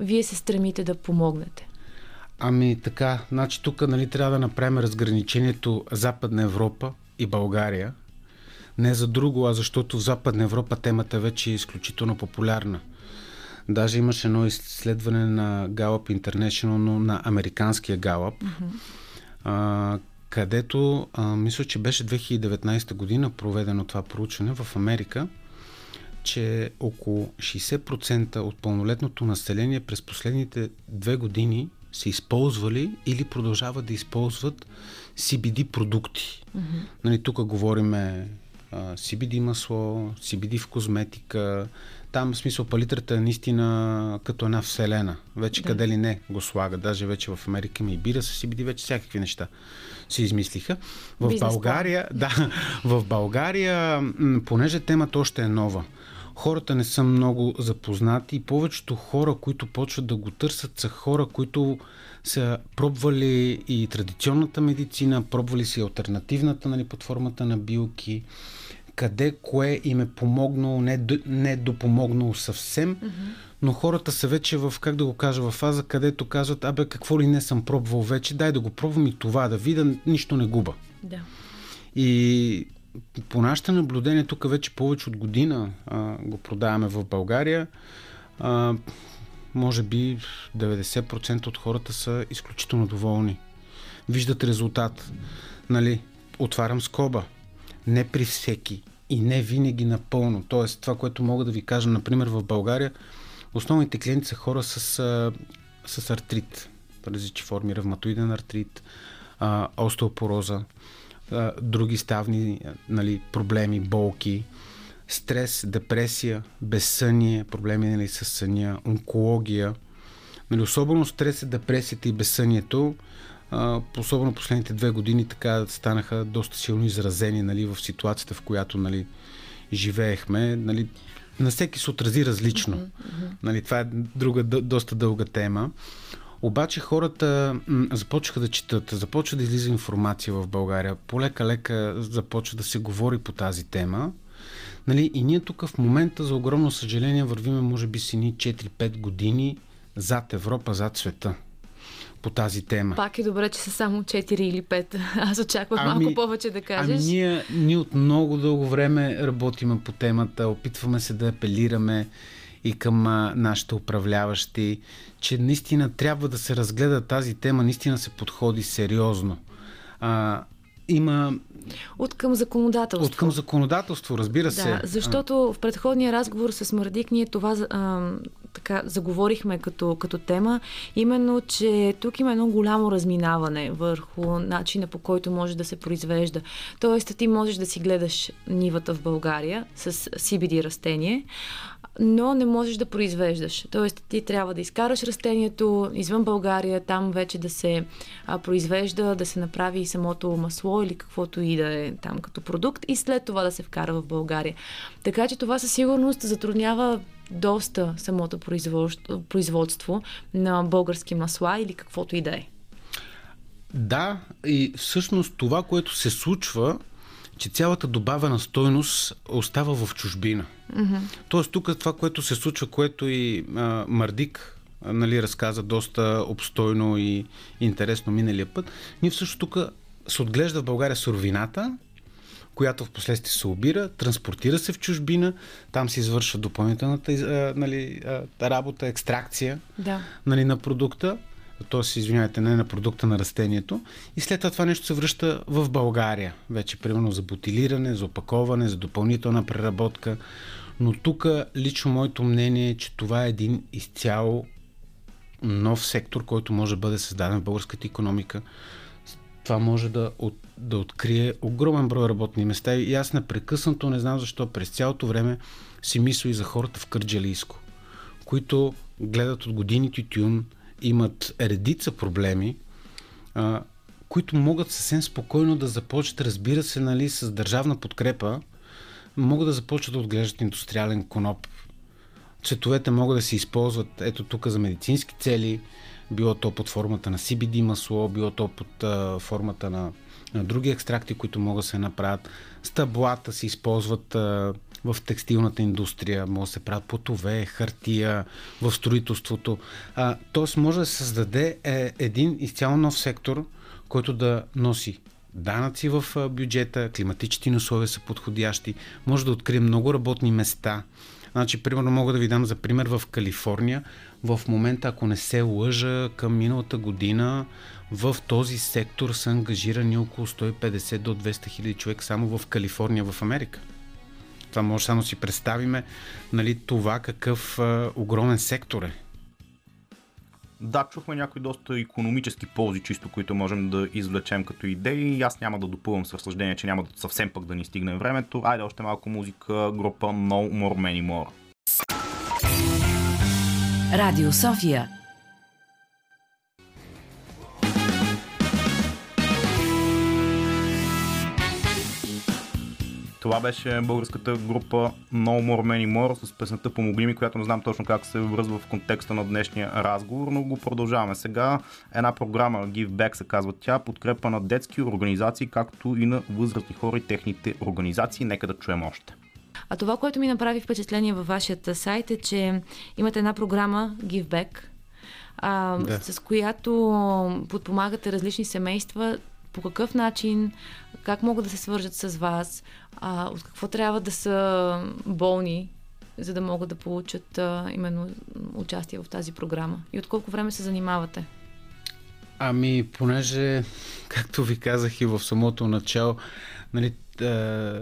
[SPEAKER 5] вие се стремите да помогнете?
[SPEAKER 6] Ами така, значи тук нали, трябва да направим разграничението Западна Европа и България. Не за друго, а защото в Западна Европа темата вече е изключително популярна. Даже имаше едно изследване на Gallup International, но на американския Gallup, mm-hmm. а, където а, мисля, че беше 2019 година проведено това проучване в Америка, че около 60% от пълнолетното население през последните две години са използвали или продължават да използват CBD продукти. Mm-hmm. Нали, тук говориме CBD масло, CBD в козметика. Там, в смисъл, палитрата е наистина като една вселена. Вече да. къде ли не го слага. Даже вече в Америка ми бира с CBD, вече всякакви неща се измислиха. В Бизнес България, да, в България, понеже темата още е нова, хората не са много запознати и повечето хора, които почват да го търсят, са хора, които са пробвали и традиционната медицина, пробвали си альтернативната нали, под формата на билки, къде кое им е помогнало, не, не е допомогнало съвсем, mm-hmm. но хората са вече в, как да го кажа, в фаза, където казват, абе, какво ли не съм пробвал вече, дай да го пробвам и това, да видя, нищо не губа.
[SPEAKER 5] Да.
[SPEAKER 6] И по нашите наблюдения, тук вече повече от година а, го продаваме в България, а, може би 90% от хората са изключително доволни. Виждат резултат. Нали, отварям скоба не при всеки и не винаги напълно. Тоест, това, което мога да ви кажа, например, в България, основните клиенти са хора с, с артрит, различни форми, ревматоиден артрит, остеопороза, други ставни нали, проблеми, болки, стрес, депресия, безсъние, проблеми нали, с съня, онкология. Нали, особено стрес, депресията и безсънието особено последните две години така станаха доста силно изразени нали, в ситуацията, в която нали, живеехме. Нали, на всеки се отрази различно. Mm-hmm. Нали, това е друга, доста дълга тема. Обаче хората м- започнаха да четат, започва да излиза информация в България. Полека-лека започва да се говори по тази тема. Нали, и ние тук в момента, за огромно съжаление, вървиме може би си ни 4-5 години зад Европа, зад света по тази тема.
[SPEAKER 5] Пак е добре, че са само 4 или 5. <laughs> Аз очаквах ами, малко повече да кажеш.
[SPEAKER 6] Ами ние, ние от много дълго време работиме по темата, опитваме се да апелираме и към а, нашите управляващи, че наистина трябва да се разгледа тази тема, наистина се подходи сериозно. А, има
[SPEAKER 5] от към законодателство.
[SPEAKER 6] От към законодателство, разбира се.
[SPEAKER 5] Да, защото в предходния разговор с Мардик ние това а, така заговорихме като, като тема, именно, че тук има едно голямо разминаване върху начина по който може да се произвежда. Тоест, ти можеш да си гледаш нивата в България с CBD растение, но не можеш да произвеждаш. Тоест, ти трябва да изкараш растението извън България, там вече да се а, произвежда, да се направи и самото масло или каквото и да е там като продукт и след това да се вкара в България. Така че това със сигурност затруднява доста самото производство, производство на български масла или каквото и да е.
[SPEAKER 6] Да, и всъщност това, което се случва, че цялата добавена стойност остава в чужбина. Mm-hmm. Тоест тук това, което се случва, което и а, Мардик нали, разказа доста обстойно и интересно миналия път, ние всъщност тук се отглежда в България суровината, която в последствие се обира, транспортира се в чужбина, там се извършва допълнителната а, нали, а, работа, екстракция
[SPEAKER 5] да.
[SPEAKER 6] нали, на продукта, т.е. извинявайте, не на продукта на растението. И след това това нещо се връща в България. Вече, примерно, за бутилиране, за опаковане, за допълнителна преработка. Но тук лично моето мнение е, че това е един изцяло нов сектор, който може да бъде създаден в българската економика. Това може да, от, да открие огромен брой работни места и аз непрекъснато не знам защо през цялото време си мисля и за хората в Кърджалийско, които гледат от години тютюн, имат редица проблеми, а, които могат съвсем спокойно да започнат, разбира се, нали, с държавна подкрепа, могат да започнат да отглеждат индустриален коноп. Цветовете могат да се използват ето тук за медицински цели, било то под формата на CBD масло, било то под а, формата на, на други екстракти, които могат да се направят. Стъблата се използват а, в текстилната индустрия, може да се правят потове, хартия, в строителството. А, тоест може да се създаде е, един изцяло нов сектор, който да носи данъци в бюджета, климатичните условия са подходящи, може да открие много работни места. Значи, примерно, мога да ви дам за пример в Калифорния. В момента, ако не се лъжа, към миналата година в този сектор са ангажирани около 150 до 200 хиляди човек само в Калифорния, в Америка. Това може само си представиме нали, това какъв а, огромен сектор е.
[SPEAKER 1] Да, чухме някои доста економически ползи, чисто, които можем да извлечем като идеи. Аз няма да допълвам с разсъждение, че няма да съвсем пък да ни стигне времето. Айде още малко музика, група No More Many More.
[SPEAKER 3] Радио София
[SPEAKER 1] Това беше българската група No More Many More с песента Помогли ми, която не знам точно как се връзва в контекста на днешния разговор, но го продължаваме сега. Една програма Give Back се казва тя, подкрепа на детски организации, както и на възрастни хора и техните организации. Нека да чуем още.
[SPEAKER 5] А това, което ми направи впечатление във вашия сайт е, че имате една програма Give Back, а, да. с която подпомагате различни семейства по какъв начин, как могат да се свържат с вас, а, от какво трябва да са болни, за да могат да получат а, именно участие в тази програма? И от колко време се занимавате?
[SPEAKER 6] Ами, понеже, <laughs> както ви казах и в самото начало, нали, е,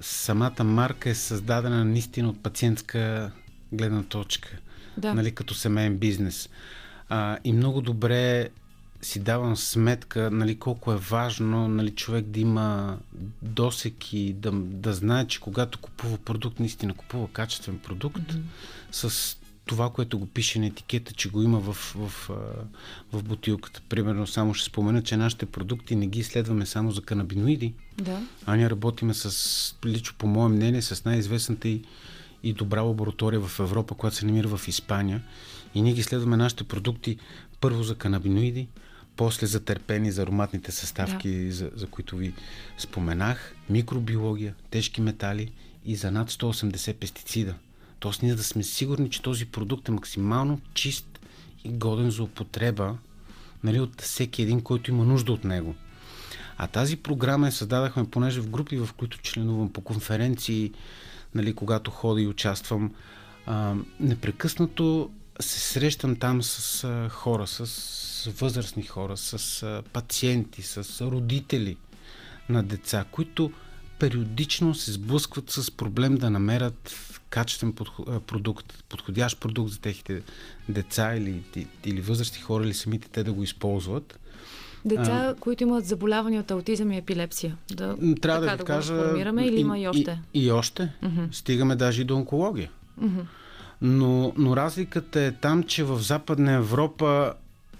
[SPEAKER 6] самата марка е създадена наистина от пациентска гледна точка, да. нали, като семейен бизнес. А, и много добре си давам сметка нали, колко е важно нали, човек да има досек и да, да знае, че когато купува продукт, наистина купува качествен продукт mm-hmm. с това, което го пише на етикета, че го има в, в, в, в бутилката. Примерно, само ще спомена, че нашите продукти не ги изследваме само за канабиноиди.
[SPEAKER 5] Да.
[SPEAKER 6] А ние работиме с, лично по мое мнение, с най-известната и, и добра лаборатория в Европа, която се намира в Испания. И ние ги следваме нашите продукти първо за канабиноиди, после за търпени, за ароматните съставки, да. за, за които ви споменах, микробиология, тежки метали и за над 180 пестицида. Тоест ние да сме сигурни, че този продукт е максимално чист и годен за употреба нали, от всеки един, който има нужда от него. А тази програма я създадахме, понеже в групи, в които членувам по конференции, нали, когато ходя и участвам, а, непрекъснато се срещам там с а, хора, с възрастни хора, с а, пациенти, с родители на деца, които периодично се сблъскват с проблем да намерят качествен продукт, подходящ продукт за техните деца или, или възрастни хора, или самите те да го използват.
[SPEAKER 5] Деца, а, които имат заболявания от аутизъм и епилепсия. Да,
[SPEAKER 6] трябва да ви да кажа.
[SPEAKER 5] формираме или и, има и още?
[SPEAKER 6] И, и още. Uh-huh. Стигаме даже и до онкология. Uh-huh. Но, но разликата е там, че в Западна Европа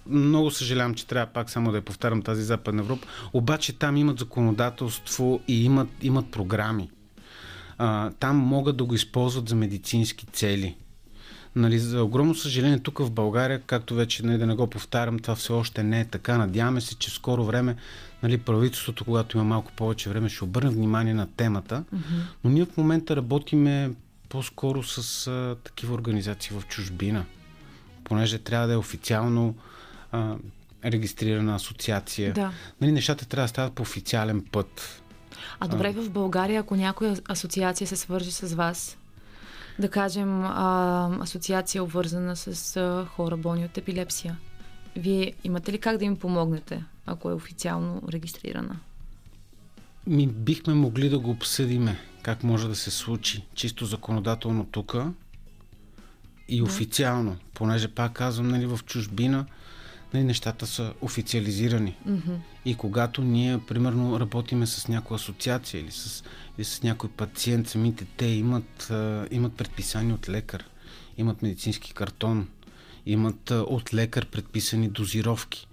[SPEAKER 6] много съжалявам, че трябва пак само да я повтарям тази Западна Европа, обаче там имат законодателство и имат, имат програми. А, там могат да го използват за медицински цели. Нали, за огромно съжаление, тук в България, както вече не, нали, да не го повтарям, това все още не е така. Надяваме се, че скоро време нали, правителството, когато има малко повече време, ще обърне внимание на темата. Mm-hmm. Но ние в момента работиме по-скоро с а, такива организации в чужбина, понеже трябва да е официално а, регистрирана асоциация.
[SPEAKER 5] Да.
[SPEAKER 6] Нали, нещата трябва да стават по официален път.
[SPEAKER 5] А добре, в България, ако някоя асоциация се свържи с вас, да кажем а, асоциация обвързана с а, хора болни от епилепсия, вие имате ли как да им помогнете, ако е официално регистрирана?
[SPEAKER 6] Ми бихме могли да го обсъдиме как може да се случи чисто законодателно тук и официално, понеже пак казвам, нали, в чужбина нали, нещата са официализирани.
[SPEAKER 5] Мгм.
[SPEAKER 6] И когато ние, примерно, работиме с някоя асоциация или с, или с някой пациент, самите те имат, а, имат предписания от лекар, имат медицински картон, имат а, от лекар предписани дозировки.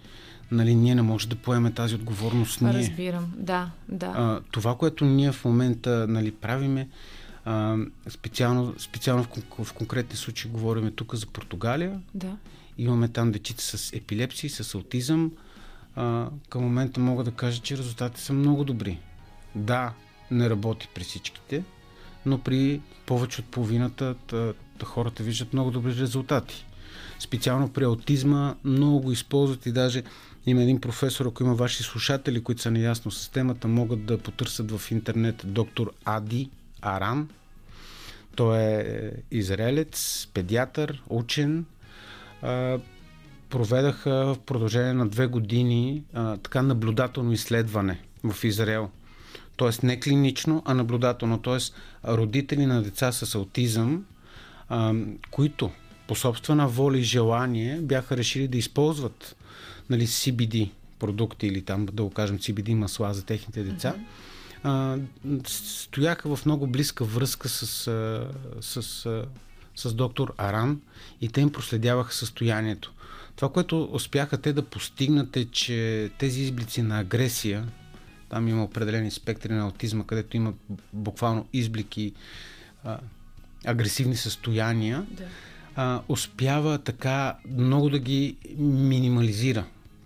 [SPEAKER 6] Нали, ние не може да поеме тази отговорност ние.
[SPEAKER 5] Разбирам. Да, да.
[SPEAKER 6] А, това, което ние в момента нали, правиме, а, специално, специално в, в конкретни случаи говорим тук за Португалия,
[SPEAKER 5] да.
[SPEAKER 6] Имаме там дечица с епилепсия, с аутизъм. А, към момента мога да кажа, че резултатите са много добри. Да, не работи при всичките, но при повече от половината та, та хората виждат много добри резултати. Специално при аутизма много го използват и даже има един професор, ако има ваши слушатели, които са неясно с темата, могат да потърсят в интернет доктор Ади Аран. Той е израелец, педиатър, учен, проведаха в продължение на две години така наблюдателно изследване в Израел. Тоест не клинично, а наблюдателно. Тоест родители на деца с аутизъм, които по собствена воля и желание бяха решили да използват нали, CBD продукти или там да го кажем CBD масла за техните деца. А, стояха в много близка връзка с, а, с, а, с доктор Аран и те им проследяваха състоянието. Това, което успяха те да постигнат е, че тези изблици на агресия, там има определени спектри на аутизма, където има буквално изблики а, агресивни състояния,
[SPEAKER 5] да.
[SPEAKER 6] а, успява така много да ги минимализира.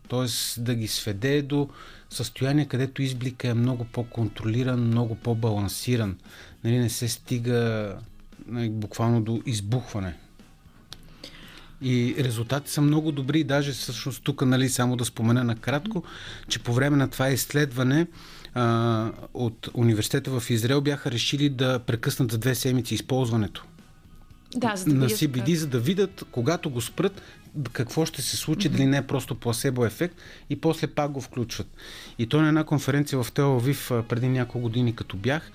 [SPEAKER 6] Т.е. да ги сведе до състояние, където изблика е много по-контролиран, много по-балансиран. Нали, не се стига нали, буквално до избухване. И резултати са много добри. Даже всъщност тук, нали, само да спомена накратко, че по време на това изследване а, от университета в Израел бяха решили да прекъснат за две седмици използването
[SPEAKER 5] Да, за да
[SPEAKER 6] на CBD,
[SPEAKER 5] как.
[SPEAKER 6] за да видят, когато го спрат, какво ще се случи, дали не е просто пласебо ефект и после пак го включват. И той на една конференция в Тел Авив а, преди няколко години, като бях,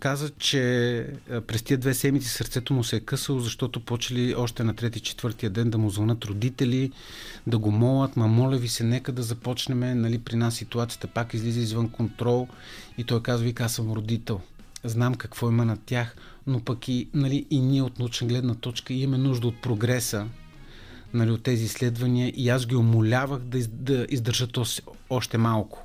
[SPEAKER 6] каза, че през тия две седмици сърцето му се е късало, защото почели още на трети, четвъртия ден да му звънат родители, да го молят, ма моля ви се, нека да започнем, нали, при нас ситуацията пак излиза извън контрол и той казва, вика, аз съм родител знам какво има на тях, но пък и, нали, и ние от научна гледна точка имаме нужда от прогреса нали, от тези изследвания и аз ги умолявах да, из, да издържат още, малко.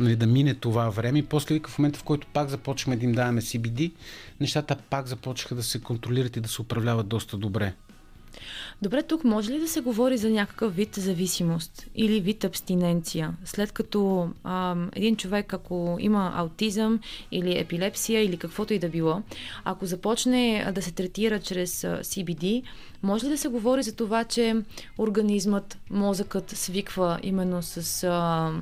[SPEAKER 6] Нали, да мине това време и после вика в момента, в който пак започваме да им даваме CBD, нещата пак започнаха да се контролират и да се управляват доста добре.
[SPEAKER 5] Добре, тук може ли да се говори за някакъв вид зависимост или вид абстиненция? След като а, един човек, ако има аутизъм или епилепсия или каквото и да било, ако започне да се третира чрез CBD, може ли да се говори за това, че организмът, мозъкът свиква именно с а,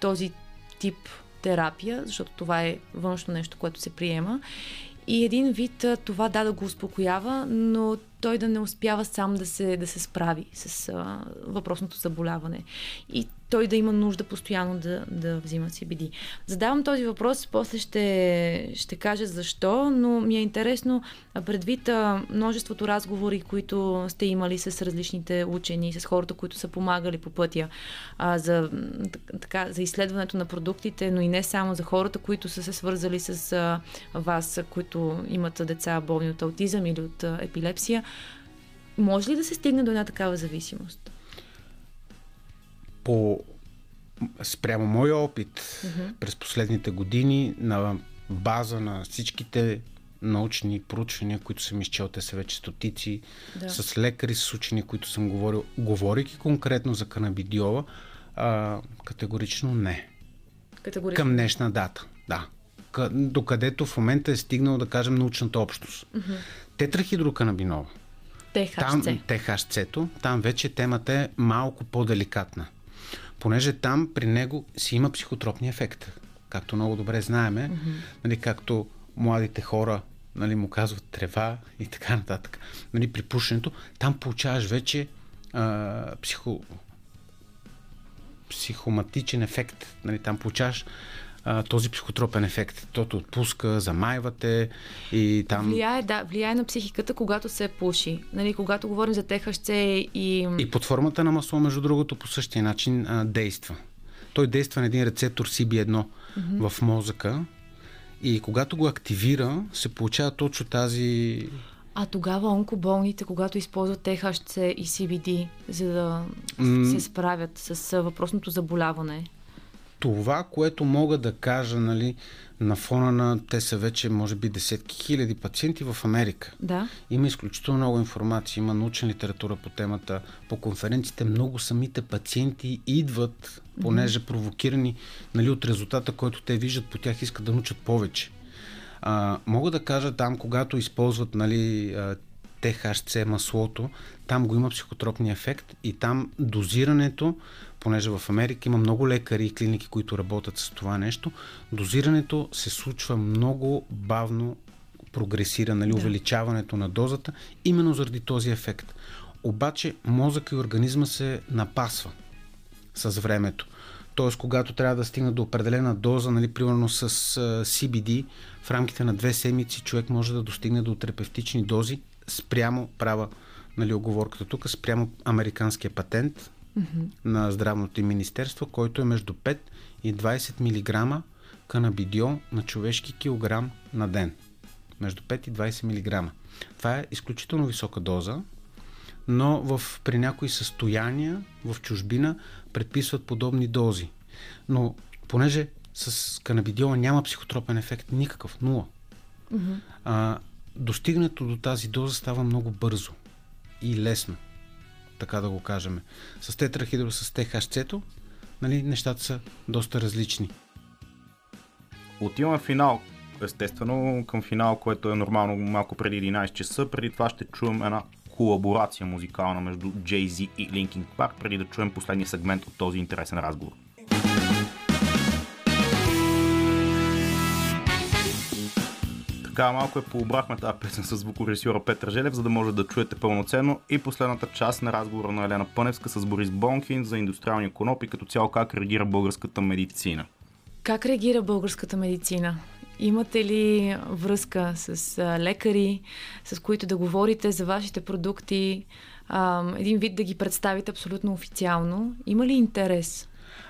[SPEAKER 5] този тип терапия, защото това е външно нещо, което се приема. И един вид това да да го успокоява, но той да не успява сам да се, да се справи с а, въпросното заболяване. И той да има нужда постоянно да, да взима CBD. Задавам този въпрос, после ще, ще кажа защо, но ми е интересно предвид а, множеството разговори, които сте имали с различните учени, с хората, които са помагали по пътя а, за, така, за изследването на продуктите, но и не само за хората, които са се свързали с а, вас, които имат деца болни от аутизъм или от а, епилепсия. Може ли да се стигне до една такава зависимост?
[SPEAKER 6] По спрямо моя опит mm-hmm. през последните години на база на всичките научни проучвания, които съм изчел, те са вече стотици,
[SPEAKER 5] Да.
[SPEAKER 6] с лекари, с учени, които съм говорил, говорейки конкретно за канабидиола, а, категорично не.
[SPEAKER 5] Категорично.
[SPEAKER 6] Към днешна дата, да. Докъдето в момента е стигнал, да кажем, научната общност. Mm-hmm. Тетрахидроканабинола. Там,
[SPEAKER 5] ТХЦ.
[SPEAKER 6] ТХЦ-то, там вече темата е малко по-деликатна. Понеже там при него си има психотропния ефект. Както много добре знаеме, mm-hmm. нали, както младите хора нали, му казват трева и така нататък. Нали, при пушенето, там получаваш вече а, психо, психоматичен ефект. Нали, там получаваш а, този психотропен ефект. Тото отпуска, замайвате и там...
[SPEAKER 5] Влияе, да, влияе на психиката, когато се пуши. Нали, когато говорим за ТХЦ и...
[SPEAKER 6] И под формата на масло, между другото, по същия начин а, действа. Той действа на един рецептор CB1 mm-hmm. в мозъка и когато го активира, се получава точно тази
[SPEAKER 5] а тогава онкоболните, когато използват ТХЦ и CBD, за да се справят с въпросното заболяване?
[SPEAKER 6] Това, което мога да кажа, нали, на фона на те са вече, може би, десетки хиляди пациенти в Америка.
[SPEAKER 5] Да.
[SPEAKER 6] Има изключително много информация, има научна литература по темата. По конференциите много самите пациенти идват, понеже провокирани нали, от резултата, който те виждат по тях, искат да научат повече. А, мога да кажа там, когато използват нали, ТХЦ маслото, там го има психотропния ефект и там дозирането, понеже в Америка има много лекари и клиники, които работят с това нещо, дозирането се случва много бавно, прогресира, нали, да. увеличаването на дозата, именно заради този ефект. Обаче мозъка и организма се напасва с времето. Тоест, когато трябва да стигне до определена доза, нали, примерно с CBD, в рамките на две седмици човек може да достигне до терапевтични дози спрямо права нали, оговорката тук, спрямо американския патент mm-hmm. на здравното министерство, който е между 5 и 20 мг канабидиол на човешки килограм на ден. Между 5 и 20 мг. Това е изключително висока доза, но в, при някои състояния в чужбина предписват подобни дози. Но понеже с канабидиола няма психотропен ефект, никакъв, нула. Mm-hmm. А, достигнато до тази доза става много бързо и лесно, така да го кажем. С тетрахидро, с ТХЦ-то, нали, нещата са доста различни.
[SPEAKER 1] Отиваме в финал. Естествено, към финал, което е нормално малко преди 11 часа. Преди това ще чуем една колаборация музикална между Jay-Z и Linkin Park, преди да чуем последния сегмент от този интересен разговор. Така малко е пообрахме тази песен с звукорежисьора Петър Желев, за да може да чуете пълноценно и последната част на разговора на Елена Пъневска с Борис Бонкин за индустриалния коноп и като цяло как реагира българската медицина.
[SPEAKER 5] Как реагира българската медицина? Имате ли връзка с лекари, с които да говорите за вашите продукти, един вид да ги представите абсолютно официално? Има ли интерес?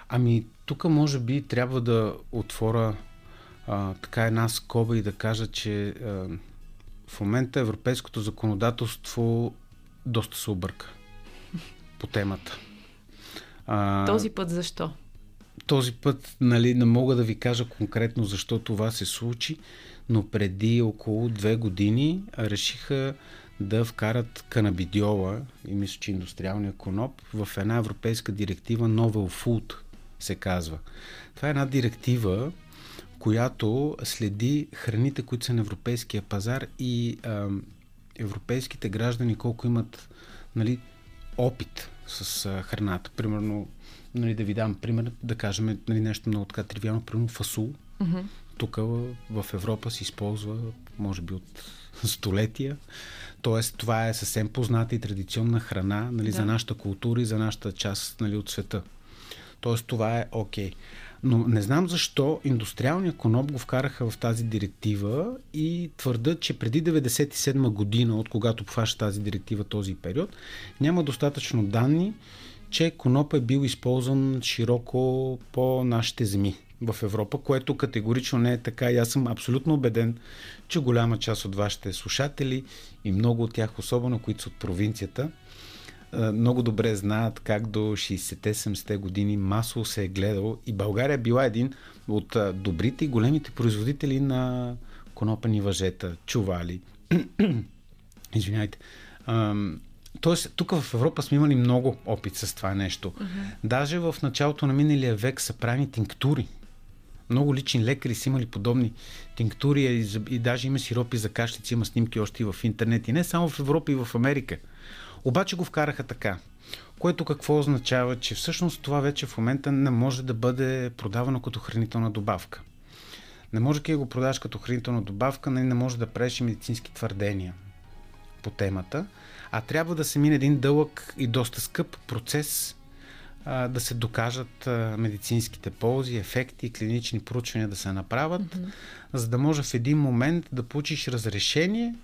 [SPEAKER 6] Ами, тук може би трябва да отворя а, така една скоба и да кажа, че а, в момента европейското законодателство доста се обърка по темата.
[SPEAKER 5] А, този път защо?
[SPEAKER 6] Този път нали, не мога да ви кажа конкретно защо това се случи, но преди около две години решиха да вкарат канабидиола и мисля, че индустриалния коноп в една европейска директива Novel Food се казва. Това е една директива, която следи храните, които са на европейския пазар и а, европейските граждани колко имат нали, опит с а, храната. Примерно, нали, да ви дам пример, да кажем нали, нещо много така тривиално, примерно фасул. Mm-hmm. Тук в, Европа се използва, може би от <laughs> столетия. Тоест, това е съвсем позната и традиционна храна нали, да. за нашата култура и за нашата част нали, от света. Тоест, това е окей. Okay. Но не знам защо индустриалния коноп го вкараха в тази директива и твърдат, че преди 1997 година, от когато обхваща тази директива този период, няма достатъчно данни, че коноп е бил използван широко по нашите земи в Европа, което категорично не е така. И аз съм абсолютно убеден, че голяма част от вашите слушатели и много от тях, особено които са от провинцията, много добре знаят как до 60-70 години масово се е гледал и България е била един от добрите и големите производители на конопени въжета, чували. <clears throat> Извинявайте. Тоест, тук в Европа сме имали много опит с това нещо. Uh-huh. Даже в началото на миналия век са правени тинктури. Много лични лекари са имали подобни тинктури и, и даже има сиропи за кашлици, има снимки още и в интернет. И не само в Европа, и в Америка. Обаче го вкараха така. Което какво означава, че всъщност това вече в момента не може да бъде продавано като хранителна добавка. Не може да го продаваш като хранителна добавка, не, не може да правиш медицински твърдения по темата, а трябва да се мине един дълъг и доста скъп процес а, да се докажат а, медицинските ползи, ефекти, клинични проучвания да се направят, mm-hmm. за да може в един момент да получиш разрешение,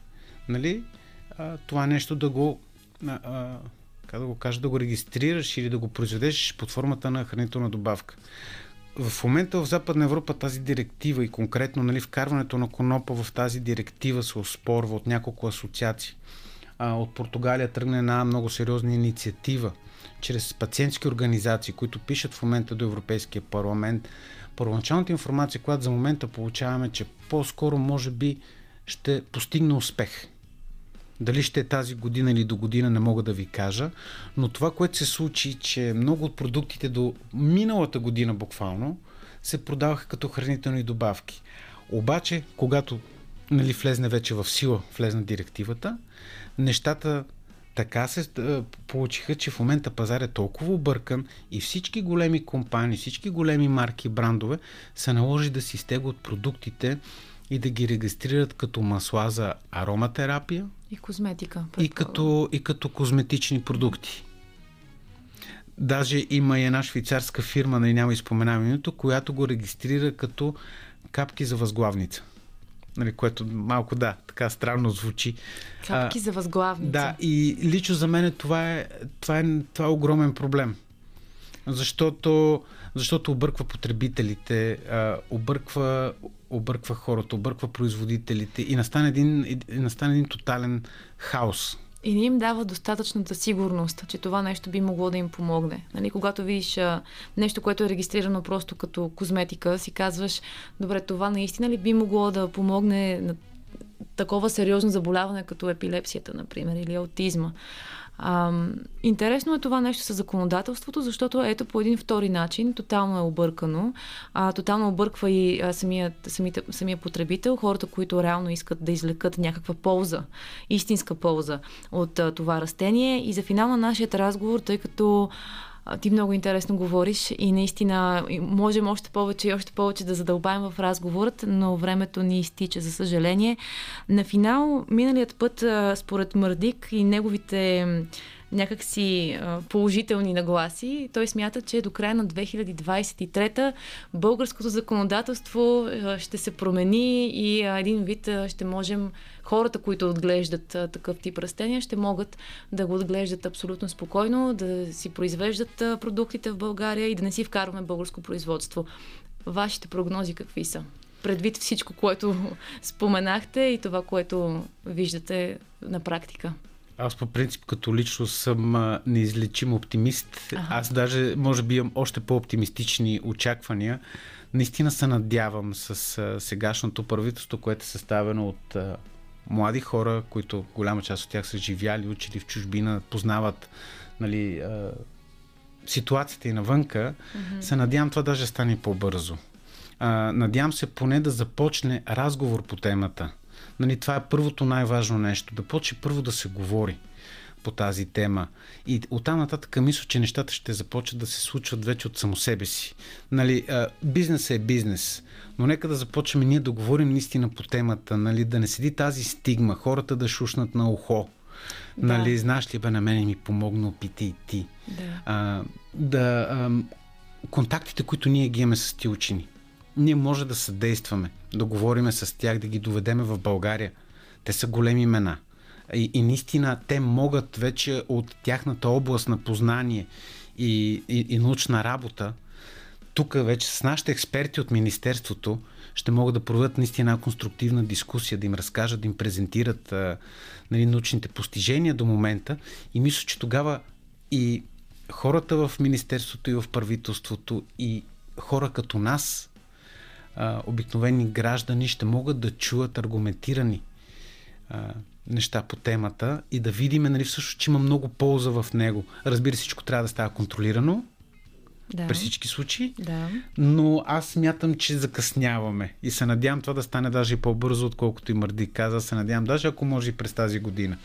[SPEAKER 6] нали, а, това нещо да го а, как да го кажа, да го регистрираш или да го произведеш под формата на хранителна добавка. В момента в Западна Европа тази директива и конкретно нали, вкарването на конопа в тази директива се оспорва от няколко асоциации. А, от Португалия тръгне една много сериозна инициатива чрез пациентски организации, които пишат в момента до Европейския парламент. Първоначалната информация, която за момента получаваме, че по-скоро може би ще постигне успех. Дали ще е тази година или до година не мога да ви кажа, но това, което се случи, че много от продуктите до миналата година буквално се продаваха като хранителни добавки. Обаче, когато нали, влезне вече в сила, влезна директивата, нещата така се получиха, че в момента пазар е толкова объркан и всички големи компании, всички големи марки, брандове са наложи да си стегат продуктите и да ги регистрират като масла за ароматерапия,
[SPEAKER 5] и козметика.
[SPEAKER 6] И като, и като козметични продукти. Даже има и една швейцарска фирма, не няма изпоменавам името, която го регистрира като капки за възглавница. Нали, което малко, да, така странно звучи.
[SPEAKER 5] Капки а, за възглавница.
[SPEAKER 6] Да, и лично за мен това е, това е, това е огромен проблем. Защото, защото обърква потребителите, обърква, обърква хората, обърква производителите и настане един, и настане един тотален хаос.
[SPEAKER 5] И не им дава достатъчната сигурност, че това нещо би могло да им помогне. Нали, когато видиш а, нещо, което е регистрирано просто като козметика, си казваш, добре, това наистина ли би могло да помогне на такова сериозно заболяване, като епилепсията, например, или аутизма. Интересно е това нещо с законодателството, защото ето по един втори начин тотално е объркано. А, тотално обърква и а, самия, самите, самия потребител, хората, които реално искат да извлекат някаква полза, истинска полза от а, това растение. И за финал на нашия разговор, тъй като ти много интересно говориш и наистина можем още повече и още повече да задълбаем в разговорът, но времето ни изтича, за съжаление. На финал, миналият път, според Мърдик и неговите някакси положителни нагласи. Той смята, че до края на 2023 българското законодателство ще се промени и един вид ще можем хората, които отглеждат такъв тип растения, ще могат да го отглеждат абсолютно спокойно, да си произвеждат продуктите в България и да не си вкарваме българско производство. Вашите прогнози какви са? Предвид всичко, което <laughs> споменахте и това, което виждате на практика.
[SPEAKER 6] Аз по принцип като лично съм неизлечим оптимист. Ага. Аз даже може би имам още по-оптимистични очаквания. Наистина се надявам с а, сегашното правителство, което е съставено от а, млади хора, които голяма част от тях са живяли, учили в чужбина, познават нали, а, ситуацията и навънка, mm-hmm. се надявам това даже стане по-бързо. А, надявам се поне да започне разговор по темата. Нали, това е първото най-важно нещо. Да почне първо да се говори по тази тема. И оттам нататък мисля, че нещата ще започнат да се случват вече от само себе си. Нали, бизнес е бизнес, но нека да започнем ние да говорим наистина по темата, нали, да не седи тази стигма, хората да шушнат на ухо. Да. Нали, знаеш ли, бе, на мен ми помогна, опити и ти.
[SPEAKER 5] Да.
[SPEAKER 6] А, да а, контактите, които ние ги имаме с ти учени, ние може да съдействаме, да говориме с тях, да ги доведеме в България. Те са големи имена. И, и наистина те могат вече от тяхната област на познание и, и, и научна работа, тук вече с нашите експерти от Министерството ще могат да проведат наистина конструктивна дискусия, да им разкажат, да им презентират а, нали, научните постижения до момента. И мисля, че тогава и хората в Министерството и в правителството и хора като нас, а, обикновени граждани, ще могат да чуят аргументирани а, неща по темата и да видим, нали, всъщност, че има много полза в него. Разбира се, всичко трябва да става контролирано, да. при всички случаи,
[SPEAKER 5] да.
[SPEAKER 6] но аз смятам, че закъсняваме и се надявам това да стане даже и по-бързо, отколкото и Мърди каза. Се надявам даже ако може и през тази година.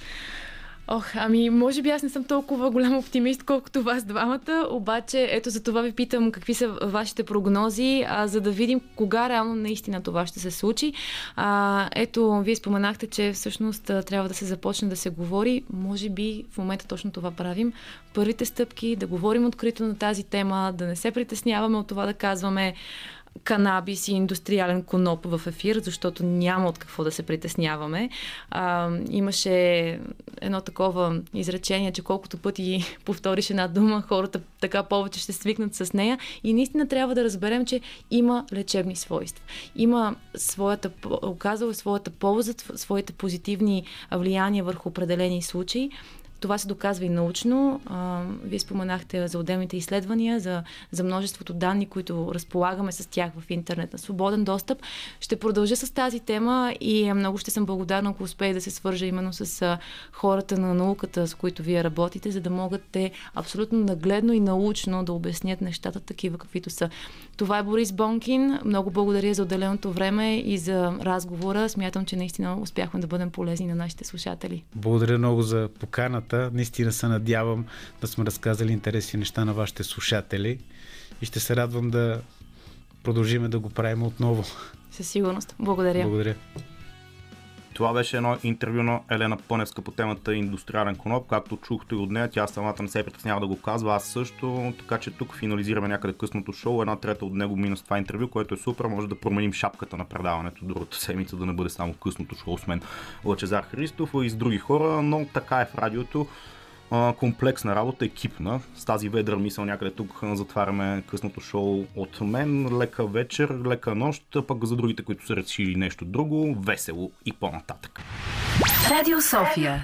[SPEAKER 5] Ох, ами, може би аз не съм толкова голям оптимист, колкото вас двамата, обаче ето за това ви питам какви са вашите прогнози, а, за да видим кога реално наистина това ще се случи. А, ето, вие споменахте, че всъщност трябва да се започне да се говори. Може би в момента точно това правим. Първите стъпки, да говорим открито на тази тема, да не се притесняваме от това да казваме канабис и индустриален коноп в ефир, защото няма от какво да се притесняваме. А, имаше едно такова изречение, че колкото пъти <laughs> повториш една дума, хората така повече ще свикнат с нея. И наистина трябва да разберем, че има лечебни свойства. Има своята, оказала своята полза, своите позитивни влияния върху определени случаи. Това се доказва и научно. А, вие споменахте за отделните изследвания, за, за множеството данни, които разполагаме с тях в интернет на свободен достъп. Ще продължа с тази тема и много ще съм благодарна, ако успея да се свържа именно с а, хората на науката, с които вие работите, за да могат те абсолютно нагледно и научно да обяснят нещата такива, каквито са. Това е Борис Бонкин. Много благодаря за отделеното време и за разговора. Смятам, че наистина успяхме да бъдем полезни на нашите слушатели.
[SPEAKER 6] Благодаря много за поканата. Наистина се надявам да сме разказали интересни неща на вашите слушатели и ще се радвам да продължиме да го правим отново.
[SPEAKER 5] Със сигурност. Благодаря.
[SPEAKER 6] Благодаря.
[SPEAKER 1] Това беше едно интервю на Елена Пъневска по темата индустриален коноп. Както чухте и от нея, тя самата не се притеснява да го казва, аз също. Така че тук финализираме някъде късното шоу. Една трета от него мина с това интервю, което е супер. Може да променим шапката на предаването другата седмица, да не бъде само късното шоу с мен Лъчезар Христов и с други хора, но така е в радиото а, комплексна работа, екипна. С тази ведра мисъл някъде тук затваряме късното шоу от мен. Лека вечер, лека нощ, пък за другите, които са решили нещо друго, весело и по-нататък.
[SPEAKER 3] Радио София.